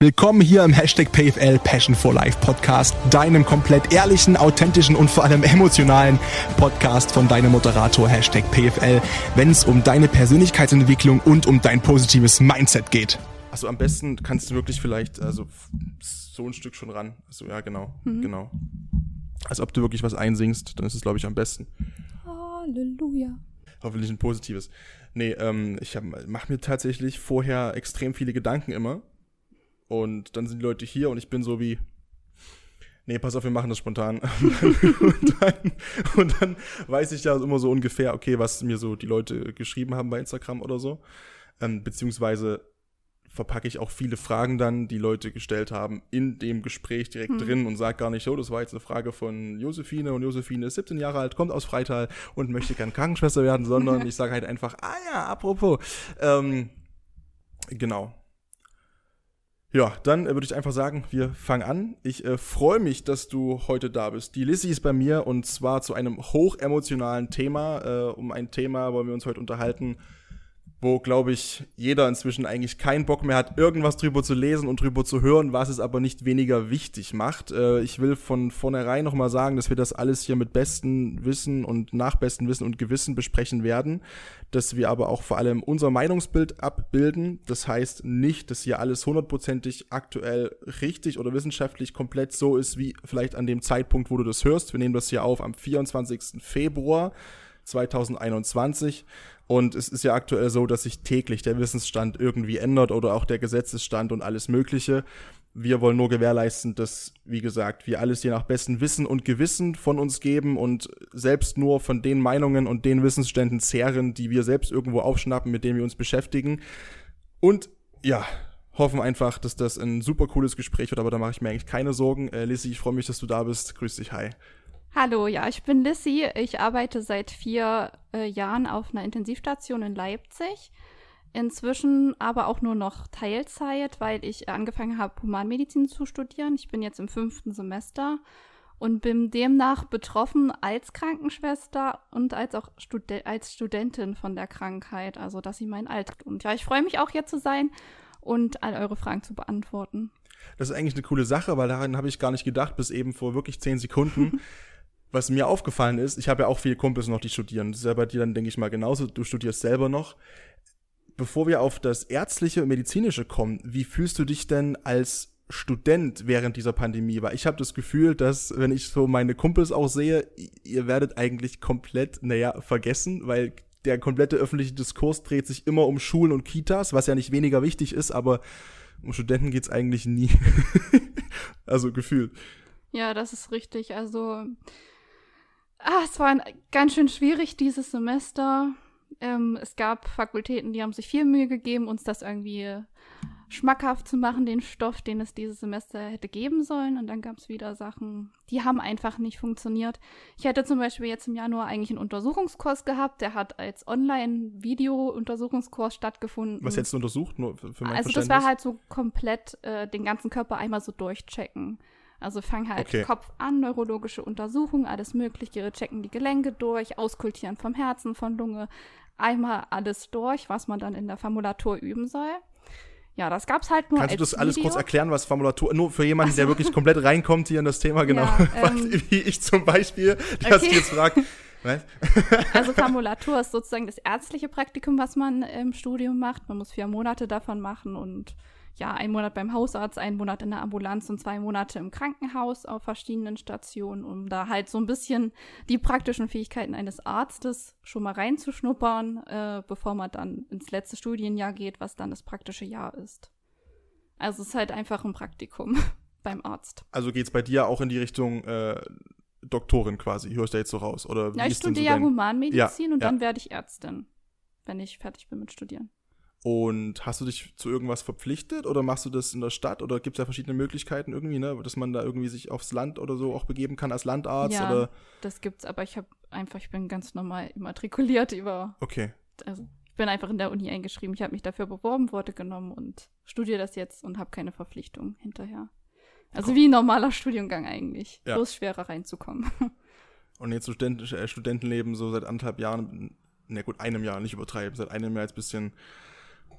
Willkommen hier im Hashtag PFL Passion for Life Podcast, deinem komplett ehrlichen, authentischen und vor allem emotionalen Podcast von deinem Moderator Hashtag PFL, wenn es um deine Persönlichkeitsentwicklung und um dein positives Mindset geht. Also am besten kannst du wirklich vielleicht also so ein Stück schon ran. Also ja, genau, mhm. genau. Als ob du wirklich was einsingst, dann ist es glaube ich am besten. Halleluja. Hoffentlich ein positives. Nee, ähm, ich mache mir tatsächlich vorher extrem viele Gedanken immer und dann sind die Leute hier und ich bin so wie, nee, pass auf, wir machen das spontan. und, dann, und, dann, weiß ich ja immer so ungefähr, okay, was mir so die Leute geschrieben haben bei Instagram oder so. Ähm, beziehungsweise verpacke ich auch viele Fragen dann, die Leute gestellt haben, in dem Gespräch direkt hm. drin und sage gar nicht, oh, das war jetzt eine Frage von Josephine und Josephine ist 17 Jahre alt, kommt aus Freital und möchte gern Krankenschwester werden, sondern ich sage halt einfach, ah ja, apropos. Ähm, genau. Ja, dann äh, würde ich einfach sagen, wir fangen an. Ich äh, freue mich, dass du heute da bist. Die Lissy ist bei mir und zwar zu einem hochemotionalen Thema. Äh, um ein Thema wollen wir uns heute unterhalten, wo, glaube ich, jeder inzwischen eigentlich keinen Bock mehr hat, irgendwas drüber zu lesen und drüber zu hören, was es aber nicht weniger wichtig macht. Äh, ich will von vornherein nochmal sagen, dass wir das alles hier mit bestem Wissen und nach bestem Wissen und Gewissen besprechen werden, dass wir aber auch vor allem unser Meinungsbild abbilden. Das heißt nicht, dass hier alles hundertprozentig aktuell richtig oder wissenschaftlich komplett so ist, wie vielleicht an dem Zeitpunkt, wo du das hörst. Wir nehmen das hier auf am 24. Februar. 2021 und es ist ja aktuell so, dass sich täglich der Wissensstand irgendwie ändert oder auch der Gesetzesstand und alles Mögliche. Wir wollen nur gewährleisten, dass, wie gesagt, wir alles je nach bestem Wissen und Gewissen von uns geben und selbst nur von den Meinungen und den Wissensständen zehren, die wir selbst irgendwo aufschnappen, mit denen wir uns beschäftigen. Und ja, hoffen einfach, dass das ein super cooles Gespräch wird, aber da mache ich mir eigentlich keine Sorgen. Äh, Lissy, ich freue mich, dass du da bist. Grüß dich, hi. Hallo, ja, ich bin Lissy. Ich arbeite seit vier äh, Jahren auf einer Intensivstation in Leipzig. Inzwischen aber auch nur noch Teilzeit, weil ich angefangen habe, Humanmedizin zu studieren. Ich bin jetzt im fünften Semester und bin demnach betroffen als Krankenschwester und als auch Stud als Studentin von der Krankheit, also dass sie mein Alter. Und ja, ich freue mich auch hier zu sein und all eure Fragen zu beantworten. Das ist eigentlich eine coole Sache, weil daran habe ich gar nicht gedacht, bis eben vor wirklich zehn Sekunden. was mir aufgefallen ist, ich habe ja auch viele Kumpels noch, die studieren. Das ist ja bei dir dann, denke ich mal, genauso. Du studierst selber noch. Bevor wir auf das Ärztliche und Medizinische kommen, wie fühlst du dich denn als Student während dieser Pandemie? Weil ich habe das Gefühl, dass, wenn ich so meine Kumpels auch sehe, ihr werdet eigentlich komplett, naja, vergessen, weil der komplette öffentliche Diskurs dreht sich immer um Schulen und Kitas, was ja nicht weniger wichtig ist, aber um Studenten geht's eigentlich nie. also gefühlt. Ja, das ist richtig. Also Ah, es war ganz schön schwierig dieses Semester. Ähm, es gab Fakultäten, die haben sich viel Mühe gegeben, uns das irgendwie schmackhaft zu machen, den Stoff, den es dieses Semester hätte geben sollen. Und dann gab es wieder Sachen, die haben einfach nicht funktioniert. Ich hätte zum Beispiel jetzt im Januar eigentlich einen Untersuchungskurs gehabt, der hat als Online-Video-Untersuchungskurs stattgefunden. Was hättest du untersucht? Nur für, für mein also das war halt so komplett äh, den ganzen Körper einmal so durchchecken. Also fangen halt okay. Kopf an, neurologische Untersuchungen, alles Mögliche, checken die Gelenke durch, auskultieren vom Herzen, von Lunge, einmal alles durch, was man dann in der Formulatur üben soll. Ja, das gab's halt nur Kannst du das alles kurz erklären, was Formulatur, nur für jemanden, so. der wirklich komplett reinkommt hier in das Thema, genau, ja, ähm, wie ich zum Beispiel, der okay. jetzt fragt? Also Formulatur ist sozusagen das ärztliche Praktikum, was man im Studium macht. Man muss vier Monate davon machen und ja, ein Monat beim Hausarzt, ein Monat in der Ambulanz und zwei Monate im Krankenhaus auf verschiedenen Stationen, um da halt so ein bisschen die praktischen Fähigkeiten eines Arztes schon mal reinzuschnuppern, äh, bevor man dann ins letzte Studienjahr geht, was dann das praktische Jahr ist. Also es ist halt einfach ein Praktikum beim Arzt. Also geht es bei dir auch in die Richtung äh, Doktorin quasi, höre ich da jetzt so raus? Oder ja, ich studiere ja Humanmedizin ja, und ja. dann werde ich Ärztin, wenn ich fertig bin mit Studieren. Und hast du dich zu irgendwas verpflichtet oder machst du das in der Stadt oder gibt es ja verschiedene Möglichkeiten irgendwie, ne, dass man da irgendwie sich aufs Land oder so auch begeben kann als Landarzt? Ja, oder? das gibt's, aber ich habe einfach, ich bin ganz normal immatrikuliert über. Okay. Also ich bin einfach in der Uni eingeschrieben, ich habe mich dafür beworben, wurde genommen und studiere das jetzt und habe keine Verpflichtung hinterher. Also wie ein normaler Studiengang eigentlich. Ja. Bloß schwerer reinzukommen. Und jetzt Student, äh, Studentenleben so seit anderthalb Jahren, ne gut, einem Jahr, nicht übertreiben, seit einem Jahr jetzt ein bisschen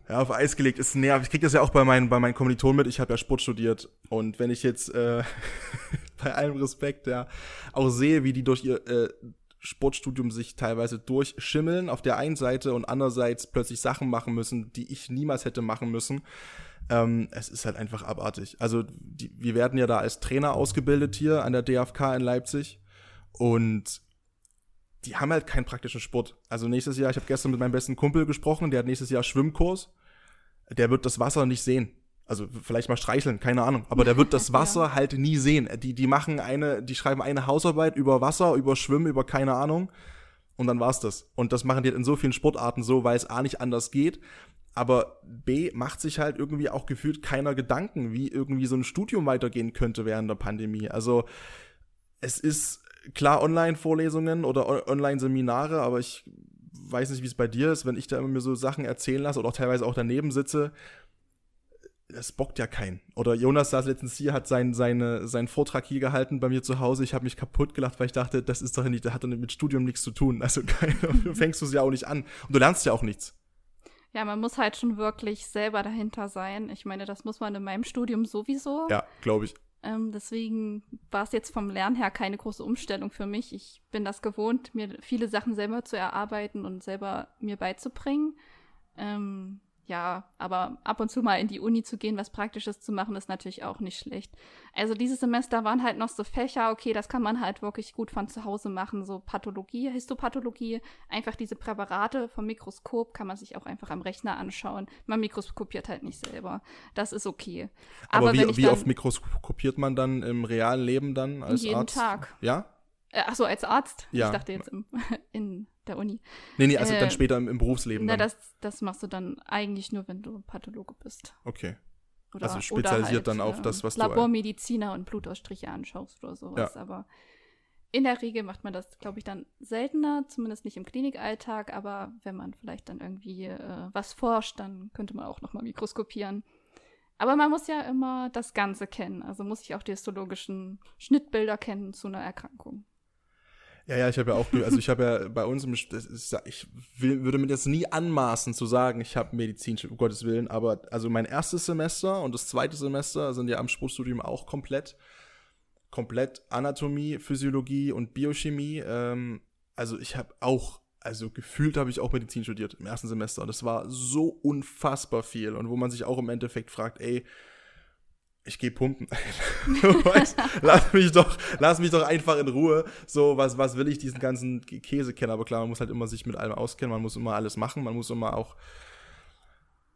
Ja, auf Eis gelegt ist nervig. Ich krieg das ja auch bei meinen, bei meinen Kommilitonen mit. Ich habe ja Sport studiert. Und wenn ich jetzt äh, bei allem Respekt ja auch sehe, wie die durch ihr äh, Sportstudium sich teilweise durchschimmeln auf der einen Seite und andererseits plötzlich Sachen machen müssen, die ich niemals hätte machen müssen. Ähm, es ist halt einfach abartig. Also die, wir werden ja da als Trainer ausgebildet hier an der DFK in Leipzig und die haben halt keinen praktischen Sport. Also nächstes Jahr, ich habe gestern mit meinem besten Kumpel gesprochen, der hat nächstes Jahr Schwimmkurs. Der wird das Wasser nicht sehen. Also vielleicht mal streicheln, keine Ahnung. Aber der wird das Wasser ja. halt nie sehen. Die, die machen eine, die schreiben eine Hausarbeit über Wasser, über Schwimmen, über keine Ahnung. Und dann war's das. Und das machen die in so vielen Sportarten so, weil es A nicht anders geht. Aber B macht sich halt irgendwie auch gefühlt keiner Gedanken, wie irgendwie so ein Studium weitergehen könnte während der Pandemie. Also es ist klar Online-Vorlesungen oder Online-Seminare, aber ich weiß nicht, wie es bei dir ist, wenn ich da immer mir so Sachen erzählen lasse oder auch teilweise auch daneben sitze, das bockt ja keinen. Oder Jonas saß letztens hier, hat sein, seine, seinen Vortrag hier gehalten bei mir zu Hause. Ich habe mich kaputt gelacht, weil ich dachte, das ist doch nicht, das hat doch mit Studium nichts zu tun. Also fängst du es ja auch nicht an. Und du lernst ja auch nichts. Ja, man muss halt schon wirklich selber dahinter sein. Ich meine, das muss man in meinem Studium sowieso. Ja, glaube ich. Ähm, deswegen war es jetzt vom Lernen her keine große Umstellung für mich. Ich bin das gewohnt, mir viele Sachen selber zu erarbeiten und selber mir beizubringen. Ähm, ja, aber ab und zu mal in die Uni zu gehen, was Praktisches zu machen, ist natürlich auch nicht schlecht. Also dieses Semester waren halt noch so Fächer, okay, das kann man halt wirklich gut von zu Hause machen, so Pathologie, Histopathologie, einfach diese Präparate vom Mikroskop kann man sich auch einfach am Rechner anschauen. Man mikroskopiert halt nicht selber. Das ist okay. Aber, aber wie, wie oft mikroskopiert man dann im realen Leben dann als jeden Arzt? Jeden Tag. Ja? Äh, ach so, als Arzt? Ja. Ich dachte jetzt im, in der Uni. Nee, nee, also äh, dann später im, im Berufsleben. Na, das, das machst du dann eigentlich nur, wenn du Pathologe bist. Okay. Oder, also spezialisiert halt, dann auf das, was du. Labormediziner und Blutausstriche anschaust oder sowas. Ja. Aber in der Regel macht man das, glaube ich, dann seltener, zumindest nicht im Klinikalltag. Aber wenn man vielleicht dann irgendwie äh, was forscht, dann könnte man auch nochmal mikroskopieren. Aber man muss ja immer das Ganze kennen. Also muss ich auch die histologischen Schnittbilder kennen zu einer Erkrankung. Ja, ja, ich habe ja auch, also ich habe ja bei uns, im, ich will, würde mir das nie anmaßen zu sagen, ich habe Medizin, um Gottes Willen, aber also mein erstes Semester und das zweite Semester sind ja am Sportstudium auch komplett, komplett Anatomie, Physiologie und Biochemie. Ähm, also ich habe auch, also gefühlt habe ich auch Medizin studiert im ersten Semester und das war so unfassbar viel und wo man sich auch im Endeffekt fragt, ey, ich gehe pumpen. lass mich doch, lass mich doch einfach in Ruhe. So, was, was will ich diesen ganzen Käse kennen? Aber klar, man muss halt immer sich mit allem auskennen, man muss immer alles machen, man muss immer auch,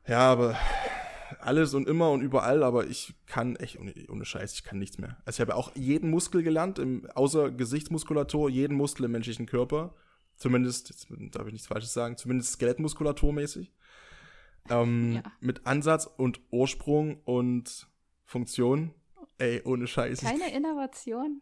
ja, aber alles und immer und überall, aber ich kann echt, ohne, ohne Scheiß, ich kann nichts mehr. Also ich habe auch jeden Muskel gelernt, im, außer Gesichtsmuskulatur, jeden Muskel im menschlichen Körper. Zumindest, jetzt darf ich nichts Falsches sagen, zumindest Skelettmuskulatur mäßig. Ähm, ja. Mit Ansatz und Ursprung und Funktion. Ey, ohne Scheiß. Keine Innovation?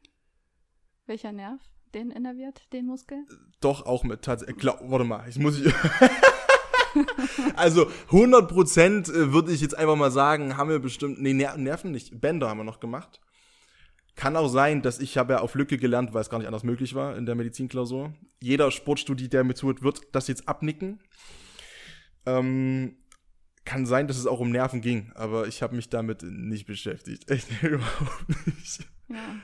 Welcher Nerv? Den innerviert, den Muskel? Doch, auch mit tatsächlich. Warte mal, ich muss ich. also 100% äh, würde ich jetzt einfach mal sagen, haben wir bestimmt, nee, Ner Nerven nicht, Bänder haben wir noch gemacht. Kann auch sein, dass ich habe ja auf Lücke gelernt, weil es gar nicht anders möglich war in der Medizinklausur. Jeder Sportstudie, der mir zuhört, wird das jetzt abnicken. Ähm, kann sein, dass es auch um Nerven ging, aber ich habe mich damit nicht beschäftigt. Echt überhaupt nicht. Ja.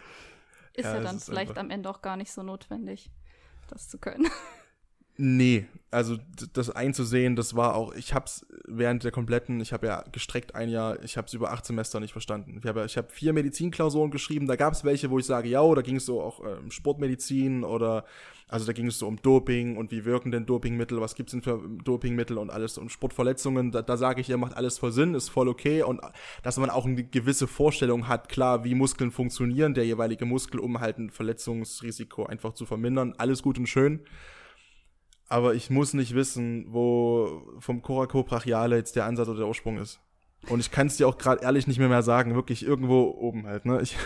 Ist ja, ja dann ist vielleicht am Ende auch gar nicht so notwendig, das zu können. Nee, also das einzusehen, das war auch, ich hab's während der kompletten, ich habe ja gestreckt ein Jahr, ich habe es über acht Semester nicht verstanden. Ich habe ich hab vier Medizinklausuren geschrieben, da gab es welche, wo ich sage, ja, da ging es so auch äh, Sportmedizin oder also da ging es so um Doping und wie wirken denn Dopingmittel, was gibt's denn für Dopingmittel und alles und Sportverletzungen, da, da sage ich, ihr macht alles voll Sinn, ist voll okay und dass man auch eine gewisse Vorstellung hat, klar, wie Muskeln funktionieren, der jeweilige Muskel, um halt ein Verletzungsrisiko einfach zu vermindern, alles gut und schön aber ich muss nicht wissen, wo vom Coracobrachiale jetzt der Ansatz oder der Ursprung ist. Und ich kann es dir auch gerade ehrlich nicht mehr, mehr sagen, wirklich irgendwo oben halt, ne? Ich,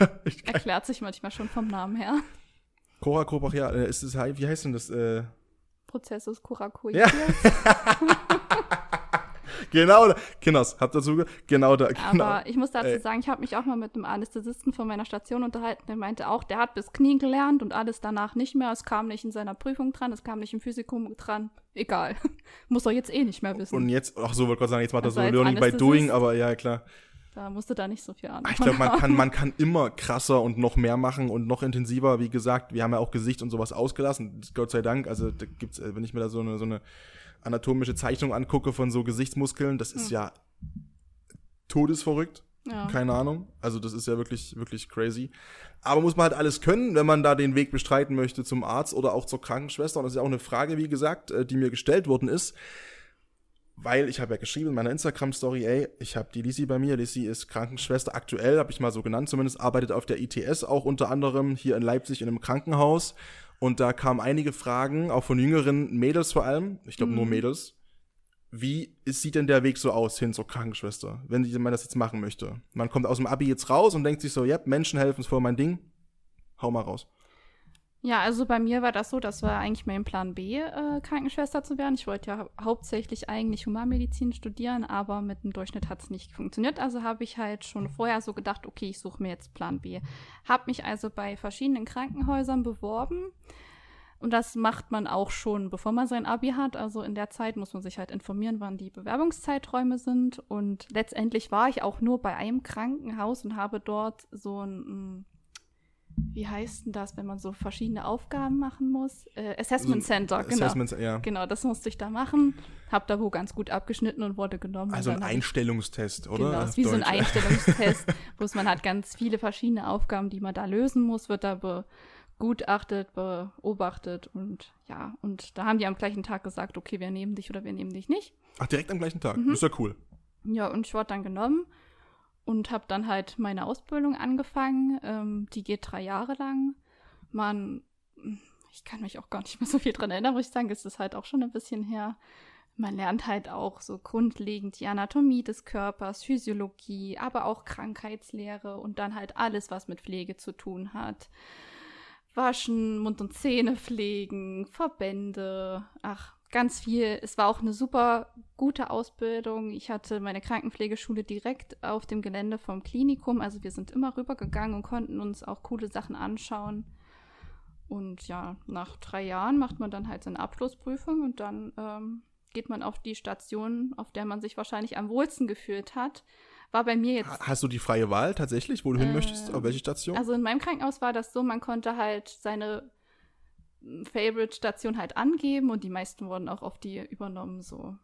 ich Erklärt sich manchmal schon vom Namen her. Coracobrachiale, ist es, wie heißt denn das? Äh? Prozessus coracoideus. Ja. genau, da, Kinders, habt dazu, genau da, genau. Aber ich muss dazu Ey. sagen, ich habe mich auch mal mit einem Anästhesisten von meiner Station unterhalten, der meinte auch, der hat bis Knie gelernt und alles danach nicht mehr. Es kam nicht in seiner Prüfung dran, es kam nicht im Physikum dran. Egal. muss er jetzt eh nicht mehr wissen. Und jetzt, ach so, wollte Gott sagen, jetzt macht er also so Learning by Doing, aber ja, klar. Da musste da nicht so viel Ahnung. Ich glaube, man kann, man kann immer krasser und noch mehr machen und noch intensiver. Wie gesagt, wir haben ja auch Gesicht und sowas ausgelassen. Gott sei Dank. Also da gibt's, äh, wenn ich mir da so eine, so eine anatomische Zeichnung angucke von so Gesichtsmuskeln, das ist hm. ja todesverrückt. Ja. Keine Ahnung. Also das ist ja wirklich, wirklich crazy. Aber muss man halt alles können, wenn man da den Weg bestreiten möchte zum Arzt oder auch zur Krankenschwester. Und das ist ja auch eine Frage, wie gesagt, äh, die mir gestellt worden ist weil ich habe ja geschrieben in meiner Instagram-Story, ey, ich habe die Lisi bei mir. Lisi ist Krankenschwester aktuell, habe ich mal so genannt zumindest, arbeitet auf der ITS auch unter anderem hier in Leipzig in einem Krankenhaus. Und da kamen einige Fragen, auch von jüngeren Mädels vor allem, ich glaube mhm. nur Mädels. Wie sieht denn der Weg so aus hin zur Krankenschwester, wenn man das jetzt machen möchte? Man kommt aus dem Abi jetzt raus und denkt sich so, ja, Menschen helfen ist voll mein Ding. Hau mal raus. Ja, also bei mir war das so, das war eigentlich mein Plan B, äh, Krankenschwester zu werden. Ich wollte ja hauptsächlich eigentlich Humanmedizin studieren, aber mit dem Durchschnitt hat es nicht funktioniert. Also habe ich halt schon vorher so gedacht, okay, ich suche mir jetzt Plan B. Habe mich also bei verschiedenen Krankenhäusern beworben. Und das macht man auch schon, bevor man sein Abi hat. Also in der Zeit muss man sich halt informieren, wann die Bewerbungszeiträume sind. Und letztendlich war ich auch nur bei einem Krankenhaus und habe dort so ein wie heißt denn das, wenn man so verschiedene Aufgaben machen muss? Äh, Assessment Center, genau. Assessment, ja. Genau, das musste ich da machen. Hab da wohl ganz gut abgeschnitten und wurde genommen. Also ein Einstellungstest, oder? Genau, ist wie Deutsch. so ein Einstellungstest, wo man hat ganz viele verschiedene Aufgaben, die man da lösen muss, wird da begutachtet, beobachtet und ja, und da haben die am gleichen Tag gesagt, okay, wir nehmen dich oder wir nehmen dich nicht. Ach, direkt am gleichen Tag? Mhm. Das ist ja cool. Ja, und ich wurde dann genommen und habe dann halt meine Ausbildung angefangen. Ähm, die geht drei Jahre lang. Man, ich kann mich auch gar nicht mehr so viel dran erinnern, muss ich sagen, es ist halt auch schon ein bisschen her. Man lernt halt auch so grundlegend die Anatomie des Körpers, Physiologie, aber auch Krankheitslehre und dann halt alles, was mit Pflege zu tun hat. Waschen, Mund- und Zähne pflegen, Verbände, ach, ganz viel. Es war auch eine super gute Ausbildung. Ich hatte meine Krankenpflegeschule direkt auf dem Gelände vom Klinikum. Also wir sind immer rübergegangen und konnten uns auch coole Sachen anschauen. Und ja, nach drei Jahren macht man dann halt seine Abschlussprüfung und dann ähm, geht man auf die Station, auf der man sich wahrscheinlich am wohlsten gefühlt hat. War bei mir jetzt. Hast du die freie Wahl tatsächlich, wo du äh, hin möchtest? Auf welche Station? Also in meinem Krankenhaus war das so, man konnte halt seine Favorite-Station halt angeben und die meisten wurden auch auf die übernommen. So,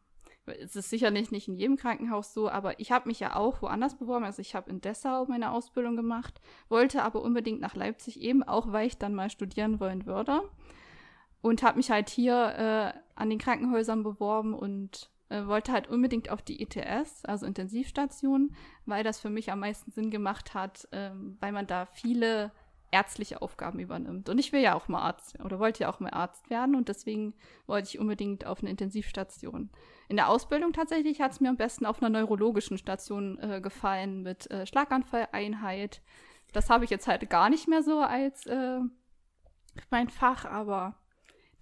es ist sicherlich nicht in jedem Krankenhaus so, aber ich habe mich ja auch woanders beworben. Also ich habe in Dessau meine Ausbildung gemacht, wollte aber unbedingt nach Leipzig eben, auch weil ich dann mal studieren wollen würde. Und habe mich halt hier äh, an den Krankenhäusern beworben und äh, wollte halt unbedingt auf die ETS, also Intensivstation, weil das für mich am meisten Sinn gemacht hat, ähm, weil man da viele ärztliche Aufgaben übernimmt. Und ich will ja auch mal Arzt oder wollte ja auch mal Arzt werden und deswegen wollte ich unbedingt auf eine Intensivstation. In der Ausbildung tatsächlich hat es mir am besten auf einer neurologischen Station äh, gefallen mit äh, Schlaganfalleinheit. Das habe ich jetzt halt gar nicht mehr so als äh, mein Fach, aber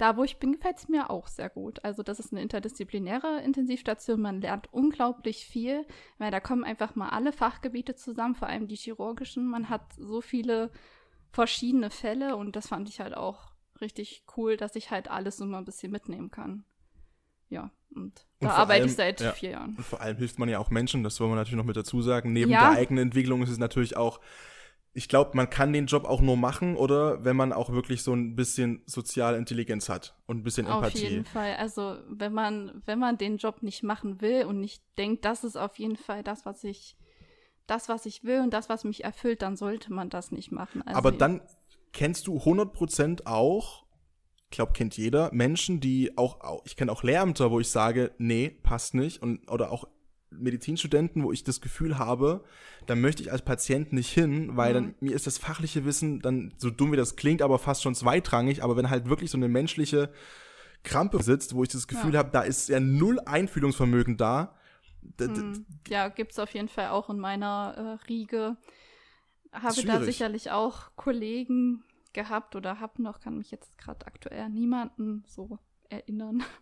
da, wo ich bin, gefällt es mir auch sehr gut. Also das ist eine interdisziplinäre Intensivstation. Man lernt unglaublich viel, weil da kommen einfach mal alle Fachgebiete zusammen, vor allem die chirurgischen. Man hat so viele verschiedene Fälle und das fand ich halt auch richtig cool, dass ich halt alles so mal ein bisschen mitnehmen kann. Ja, und da und arbeite allem, ich seit ja, vier Jahren. Und vor allem hilft man ja auch Menschen, das wollen wir natürlich noch mit dazu sagen. Neben ja. der eigenen Entwicklung ist es natürlich auch, ich glaube, man kann den Job auch nur machen, oder wenn man auch wirklich so ein bisschen soziale Intelligenz hat und ein bisschen Empathie. Auf jeden Fall. Also wenn man, wenn man den Job nicht machen will und nicht denkt, das ist auf jeden Fall das, was ich das, was ich will und das, was mich erfüllt, dann sollte man das nicht machen. Also Aber dann kennst du 100% auch, ich glaube, kennt jeder, Menschen, die auch, ich kenne auch Lehrämter, wo ich sage, nee, passt nicht. Und, oder auch Medizinstudenten, wo ich das Gefühl habe, da möchte ich als Patient nicht hin, weil mhm. dann mir ist das fachliche Wissen dann so dumm wie das klingt, aber fast schon zweitrangig. Aber wenn halt wirklich so eine menschliche Krampe sitzt, wo ich das Gefühl ja. habe, da ist ja null Einfühlungsvermögen da, hm. Ja, gibt es auf jeden Fall auch in meiner äh, Riege. Habe da sicherlich auch Kollegen gehabt oder habe noch, kann mich jetzt gerade aktuell niemanden so erinnern.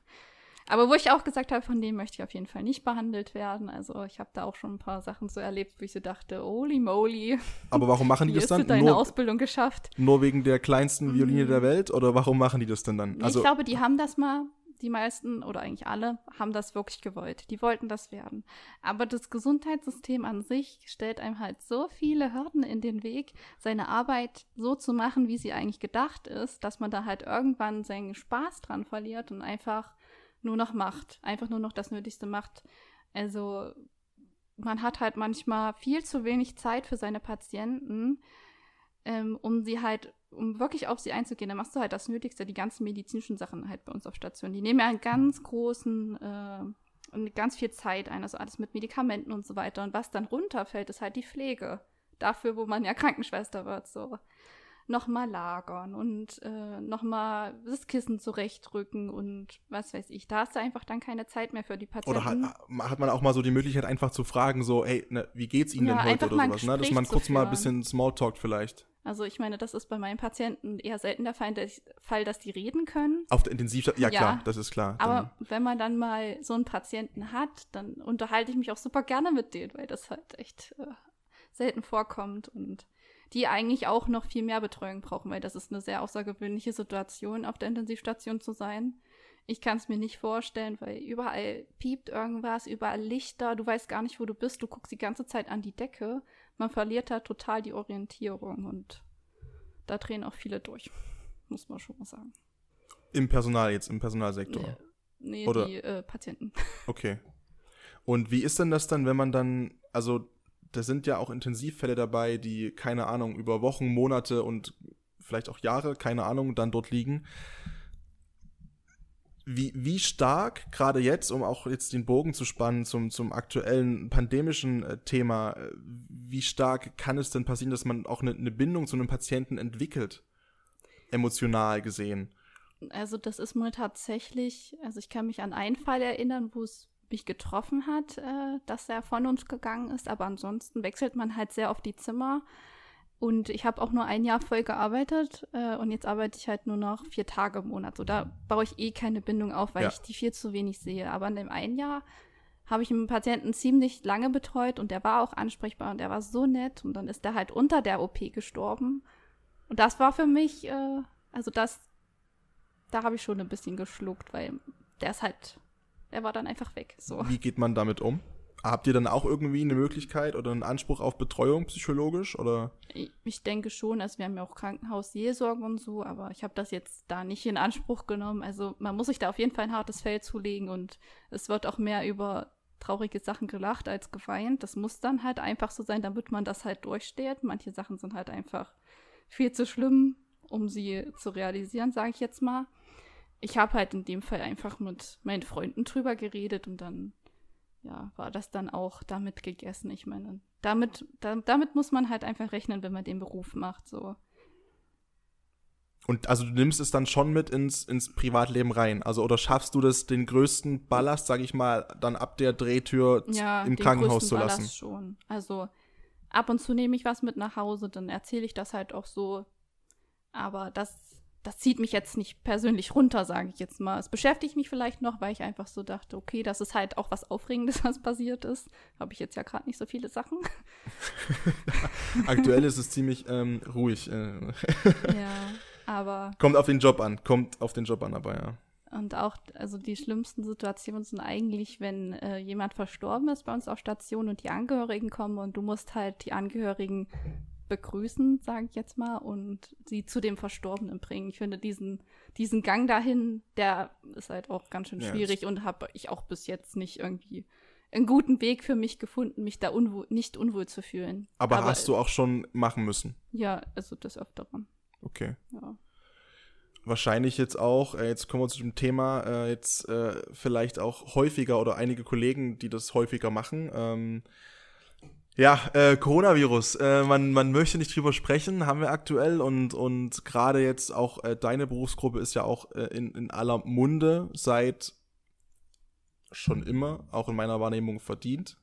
Aber wo ich auch gesagt habe, von dem möchte ich auf jeden Fall nicht behandelt werden. Also ich habe da auch schon ein paar Sachen so erlebt, wo ich so dachte, holy moly. Aber warum machen die das hast dann? du deine Nur, Ausbildung geschafft? nur wegen der kleinsten Violine der Welt? Oder warum machen die das denn dann? Also, ich glaube, die haben das mal, die meisten oder eigentlich alle haben das wirklich gewollt. Die wollten das werden. Aber das Gesundheitssystem an sich stellt einem halt so viele Hürden in den Weg, seine Arbeit so zu machen, wie sie eigentlich gedacht ist, dass man da halt irgendwann seinen Spaß dran verliert und einfach nur noch macht. Einfach nur noch das Nötigste macht. Also man hat halt manchmal viel zu wenig Zeit für seine Patienten, ähm, um sie halt, um wirklich auf sie einzugehen. Dann machst du halt das Nötigste, die ganzen medizinischen Sachen halt bei uns auf Station. Die nehmen ja einen ganz großen äh, und ganz viel Zeit ein, also alles mit Medikamenten und so weiter. Und was dann runterfällt, ist halt die Pflege. Dafür, wo man ja Krankenschwester wird, so. Nochmal lagern und äh, nochmal das Kissen zurechtrücken und was weiß ich. Da hast du einfach dann keine Zeit mehr für die Patienten. oder hat, hat man auch mal so die Möglichkeit, einfach zu fragen, so, hey, ne, wie geht's Ihnen Ja, denn heute oder sowas, ne? Dass man kurz mal ein bisschen Smalltalkt vielleicht. Also ich meine, das ist bei meinen Patienten eher selten der Fall, dass, die reden können. Auf der Intensivstation, ja, Ja. klar, das ist klar. Aber wenn man dann mal so einen Patienten hat, dann unterhalte ich mich auch super gerne mit denen, weil das halt echt äh, selten vorkommt und die eigentlich auch noch viel mehr Betreuung brauchen, weil das ist eine sehr außergewöhnliche Situation, auf der Intensivstation zu sein. Ich kann es mir nicht vorstellen, weil überall piept irgendwas, überall Lichter, du weißt gar nicht, wo du bist, du guckst die ganze Zeit an die Decke. Man verliert da total die Orientierung und da drehen auch viele durch, muss man schon mal sagen. Im Personal jetzt, im Personalsektor. Nee, nee Oder- die äh, Patienten. Okay. Und wie ist denn das dann, wenn man dann, also da sind ja auch Intensivfälle dabei, die, keine Ahnung, über Wochen, Monate und vielleicht auch Jahre, keine Ahnung, dann dort liegen. Wie, wie stark, gerade jetzt, um auch jetzt den Bogen zu spannen zum, zum aktuellen pandemischen äh, Thema, äh, wie stark kann es denn passieren, dass man auch eine, eine Bindung zu einem Patienten entwickelt? Emotional gesehen. Also das ist mir tatsächlich, also ich kann mich an einen Fall erinnern, wo es mich getroffen hat, äh, dass er von uns gegangen ist, aber ansonsten wechselt man halt sehr auf die Zimmer. Und ich habe auch nur ein Jahr voll gearbeitet äh, und jetzt arbeite ich halt nur noch vier Tage im Monat. So, da baue ich eh keine Bindung auf, weil Ja. ich die viel zu wenig sehe. Aber in dem einen Jahr habe ich einen Patienten ziemlich lange betreut und der war auch ansprechbar und der war so nett und dann ist er halt unter der OP gestorben. Und das war für mich, äh, also das, da habe ich schon ein bisschen geschluckt, weil der ist halt, der war dann einfach weg. So. Wie geht man damit um? Habt ihr dann auch irgendwie eine Möglichkeit oder einen Anspruch auf Betreuung psychologisch oder? Ich, ich denke schon, also wir haben ja auch Krankenhausseelsorge und so, aber ich habe das jetzt da nicht in Anspruch genommen. Also man muss sich da auf jeden Fall ein hartes Fell zulegen und es wird auch mehr über traurige Sachen gelacht als geweint. Das muss dann halt einfach so sein, damit man das halt durchsteht. Manche Sachen sind halt einfach viel zu schlimm, um sie zu realisieren, sage ich jetzt mal. Ich habe halt in dem Fall einfach mit meinen Freunden drüber geredet und dann ja, war das dann auch damit gegessen. Ich meine, damit, da, damit muss man halt einfach rechnen, wenn man den Beruf macht. So. Und also du nimmst es dann schon mit ins, ins Privatleben rein. Also oder schaffst du das, den größten Ballast, sag ich mal, dann ab der Drehtür Ja, im Krankenhaus zu lassen? Ballast schon. Also ab und zu nehme ich was mit nach Hause, dann erzähle ich das halt auch so. Aber das, das zieht mich jetzt nicht persönlich runter, sage ich jetzt mal. Es beschäftigt mich vielleicht noch, weil ich einfach so dachte, okay, das ist halt auch was Aufregendes, was passiert ist. Habe ich jetzt ja gerade nicht so viele Sachen. Aktuell ist es ziemlich ähm, ruhig. Äh, ja, aber kommt auf den Job an, kommt auf den Job an, aber ja. Und auch, also die schlimmsten Situationen sind eigentlich, wenn äh, jemand verstorben ist bei uns auf Station und die Angehörigen kommen und du musst halt die Angehörigen begrüßen, sage ich jetzt mal, und sie zu dem Verstorbenen bringen. Ich finde diesen, diesen Gang dahin, der ist halt auch ganz schön Ja, schwierig und habe ich auch bis jetzt nicht irgendwie einen guten Weg für mich gefunden, mich da unwohl, nicht unwohl zu fühlen. Aber, hast du auch schon machen müssen. Ja, also des Öfteren. Okay. Ja. Wahrscheinlich jetzt auch, äh, jetzt kommen wir zu dem Thema, äh, jetzt äh, vielleicht auch häufiger oder einige Kollegen, die das häufiger machen. Ja, äh, Coronavirus, äh, man, man möchte nicht drüber sprechen, haben wir aktuell und, und gerade jetzt auch äh, deine Berufsgruppe ist ja auch äh, in, in aller Munde seit schon immer, auch in meiner Wahrnehmung verdient.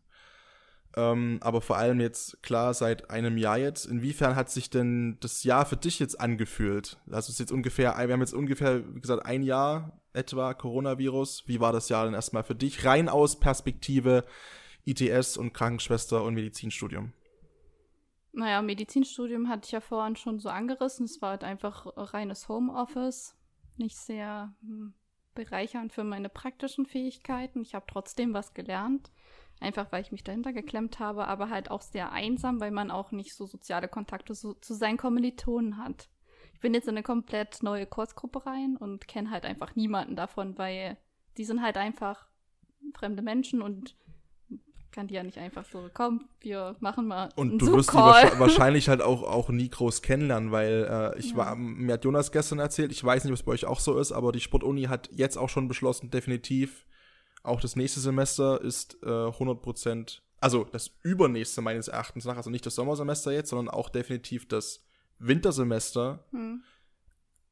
Ähm, aber vor allem jetzt, klar, seit einem Jahr jetzt. Inwiefern hat sich denn das Jahr für dich jetzt angefühlt? Also es ist jetzt ungefähr, wir haben jetzt ungefähr, wie gesagt, ein Jahr etwa Coronavirus. Wie war das Jahr denn erstmal für dich? Rein aus Perspektive ITS und Krankenschwester und Medizinstudium. Naja, Medizinstudium hatte ich ja vorhin schon so angerissen. Es war halt einfach reines Homeoffice. Nicht sehr hm, bereichernd für meine praktischen Fähigkeiten. Ich habe trotzdem was gelernt. Einfach weil ich mich dahinter geklemmt habe, aber halt auch sehr einsam, weil man auch nicht so soziale Kontakte so, zu seinen Kommilitonen hat. Ich bin jetzt in eine komplett neue Kursgruppe rein und kenne halt einfach niemanden davon, weil die sind halt einfach fremde Menschen und kann die ja nicht einfach so, komm, wir machen mal Und einen du wirst die wahrscheinlich halt auch, auch nie groß kennenlernen, weil äh, ich Ja. war, mir hat Jonas gestern erzählt, ich weiß nicht, ob es bei euch auch so ist, aber die Sportuni hat jetzt auch schon beschlossen, definitiv, auch das nächste Semester ist äh, 100 Prozent, also das übernächste meines Erachtens nach, also nicht das Sommersemester jetzt, sondern auch definitiv das Wintersemester Hm.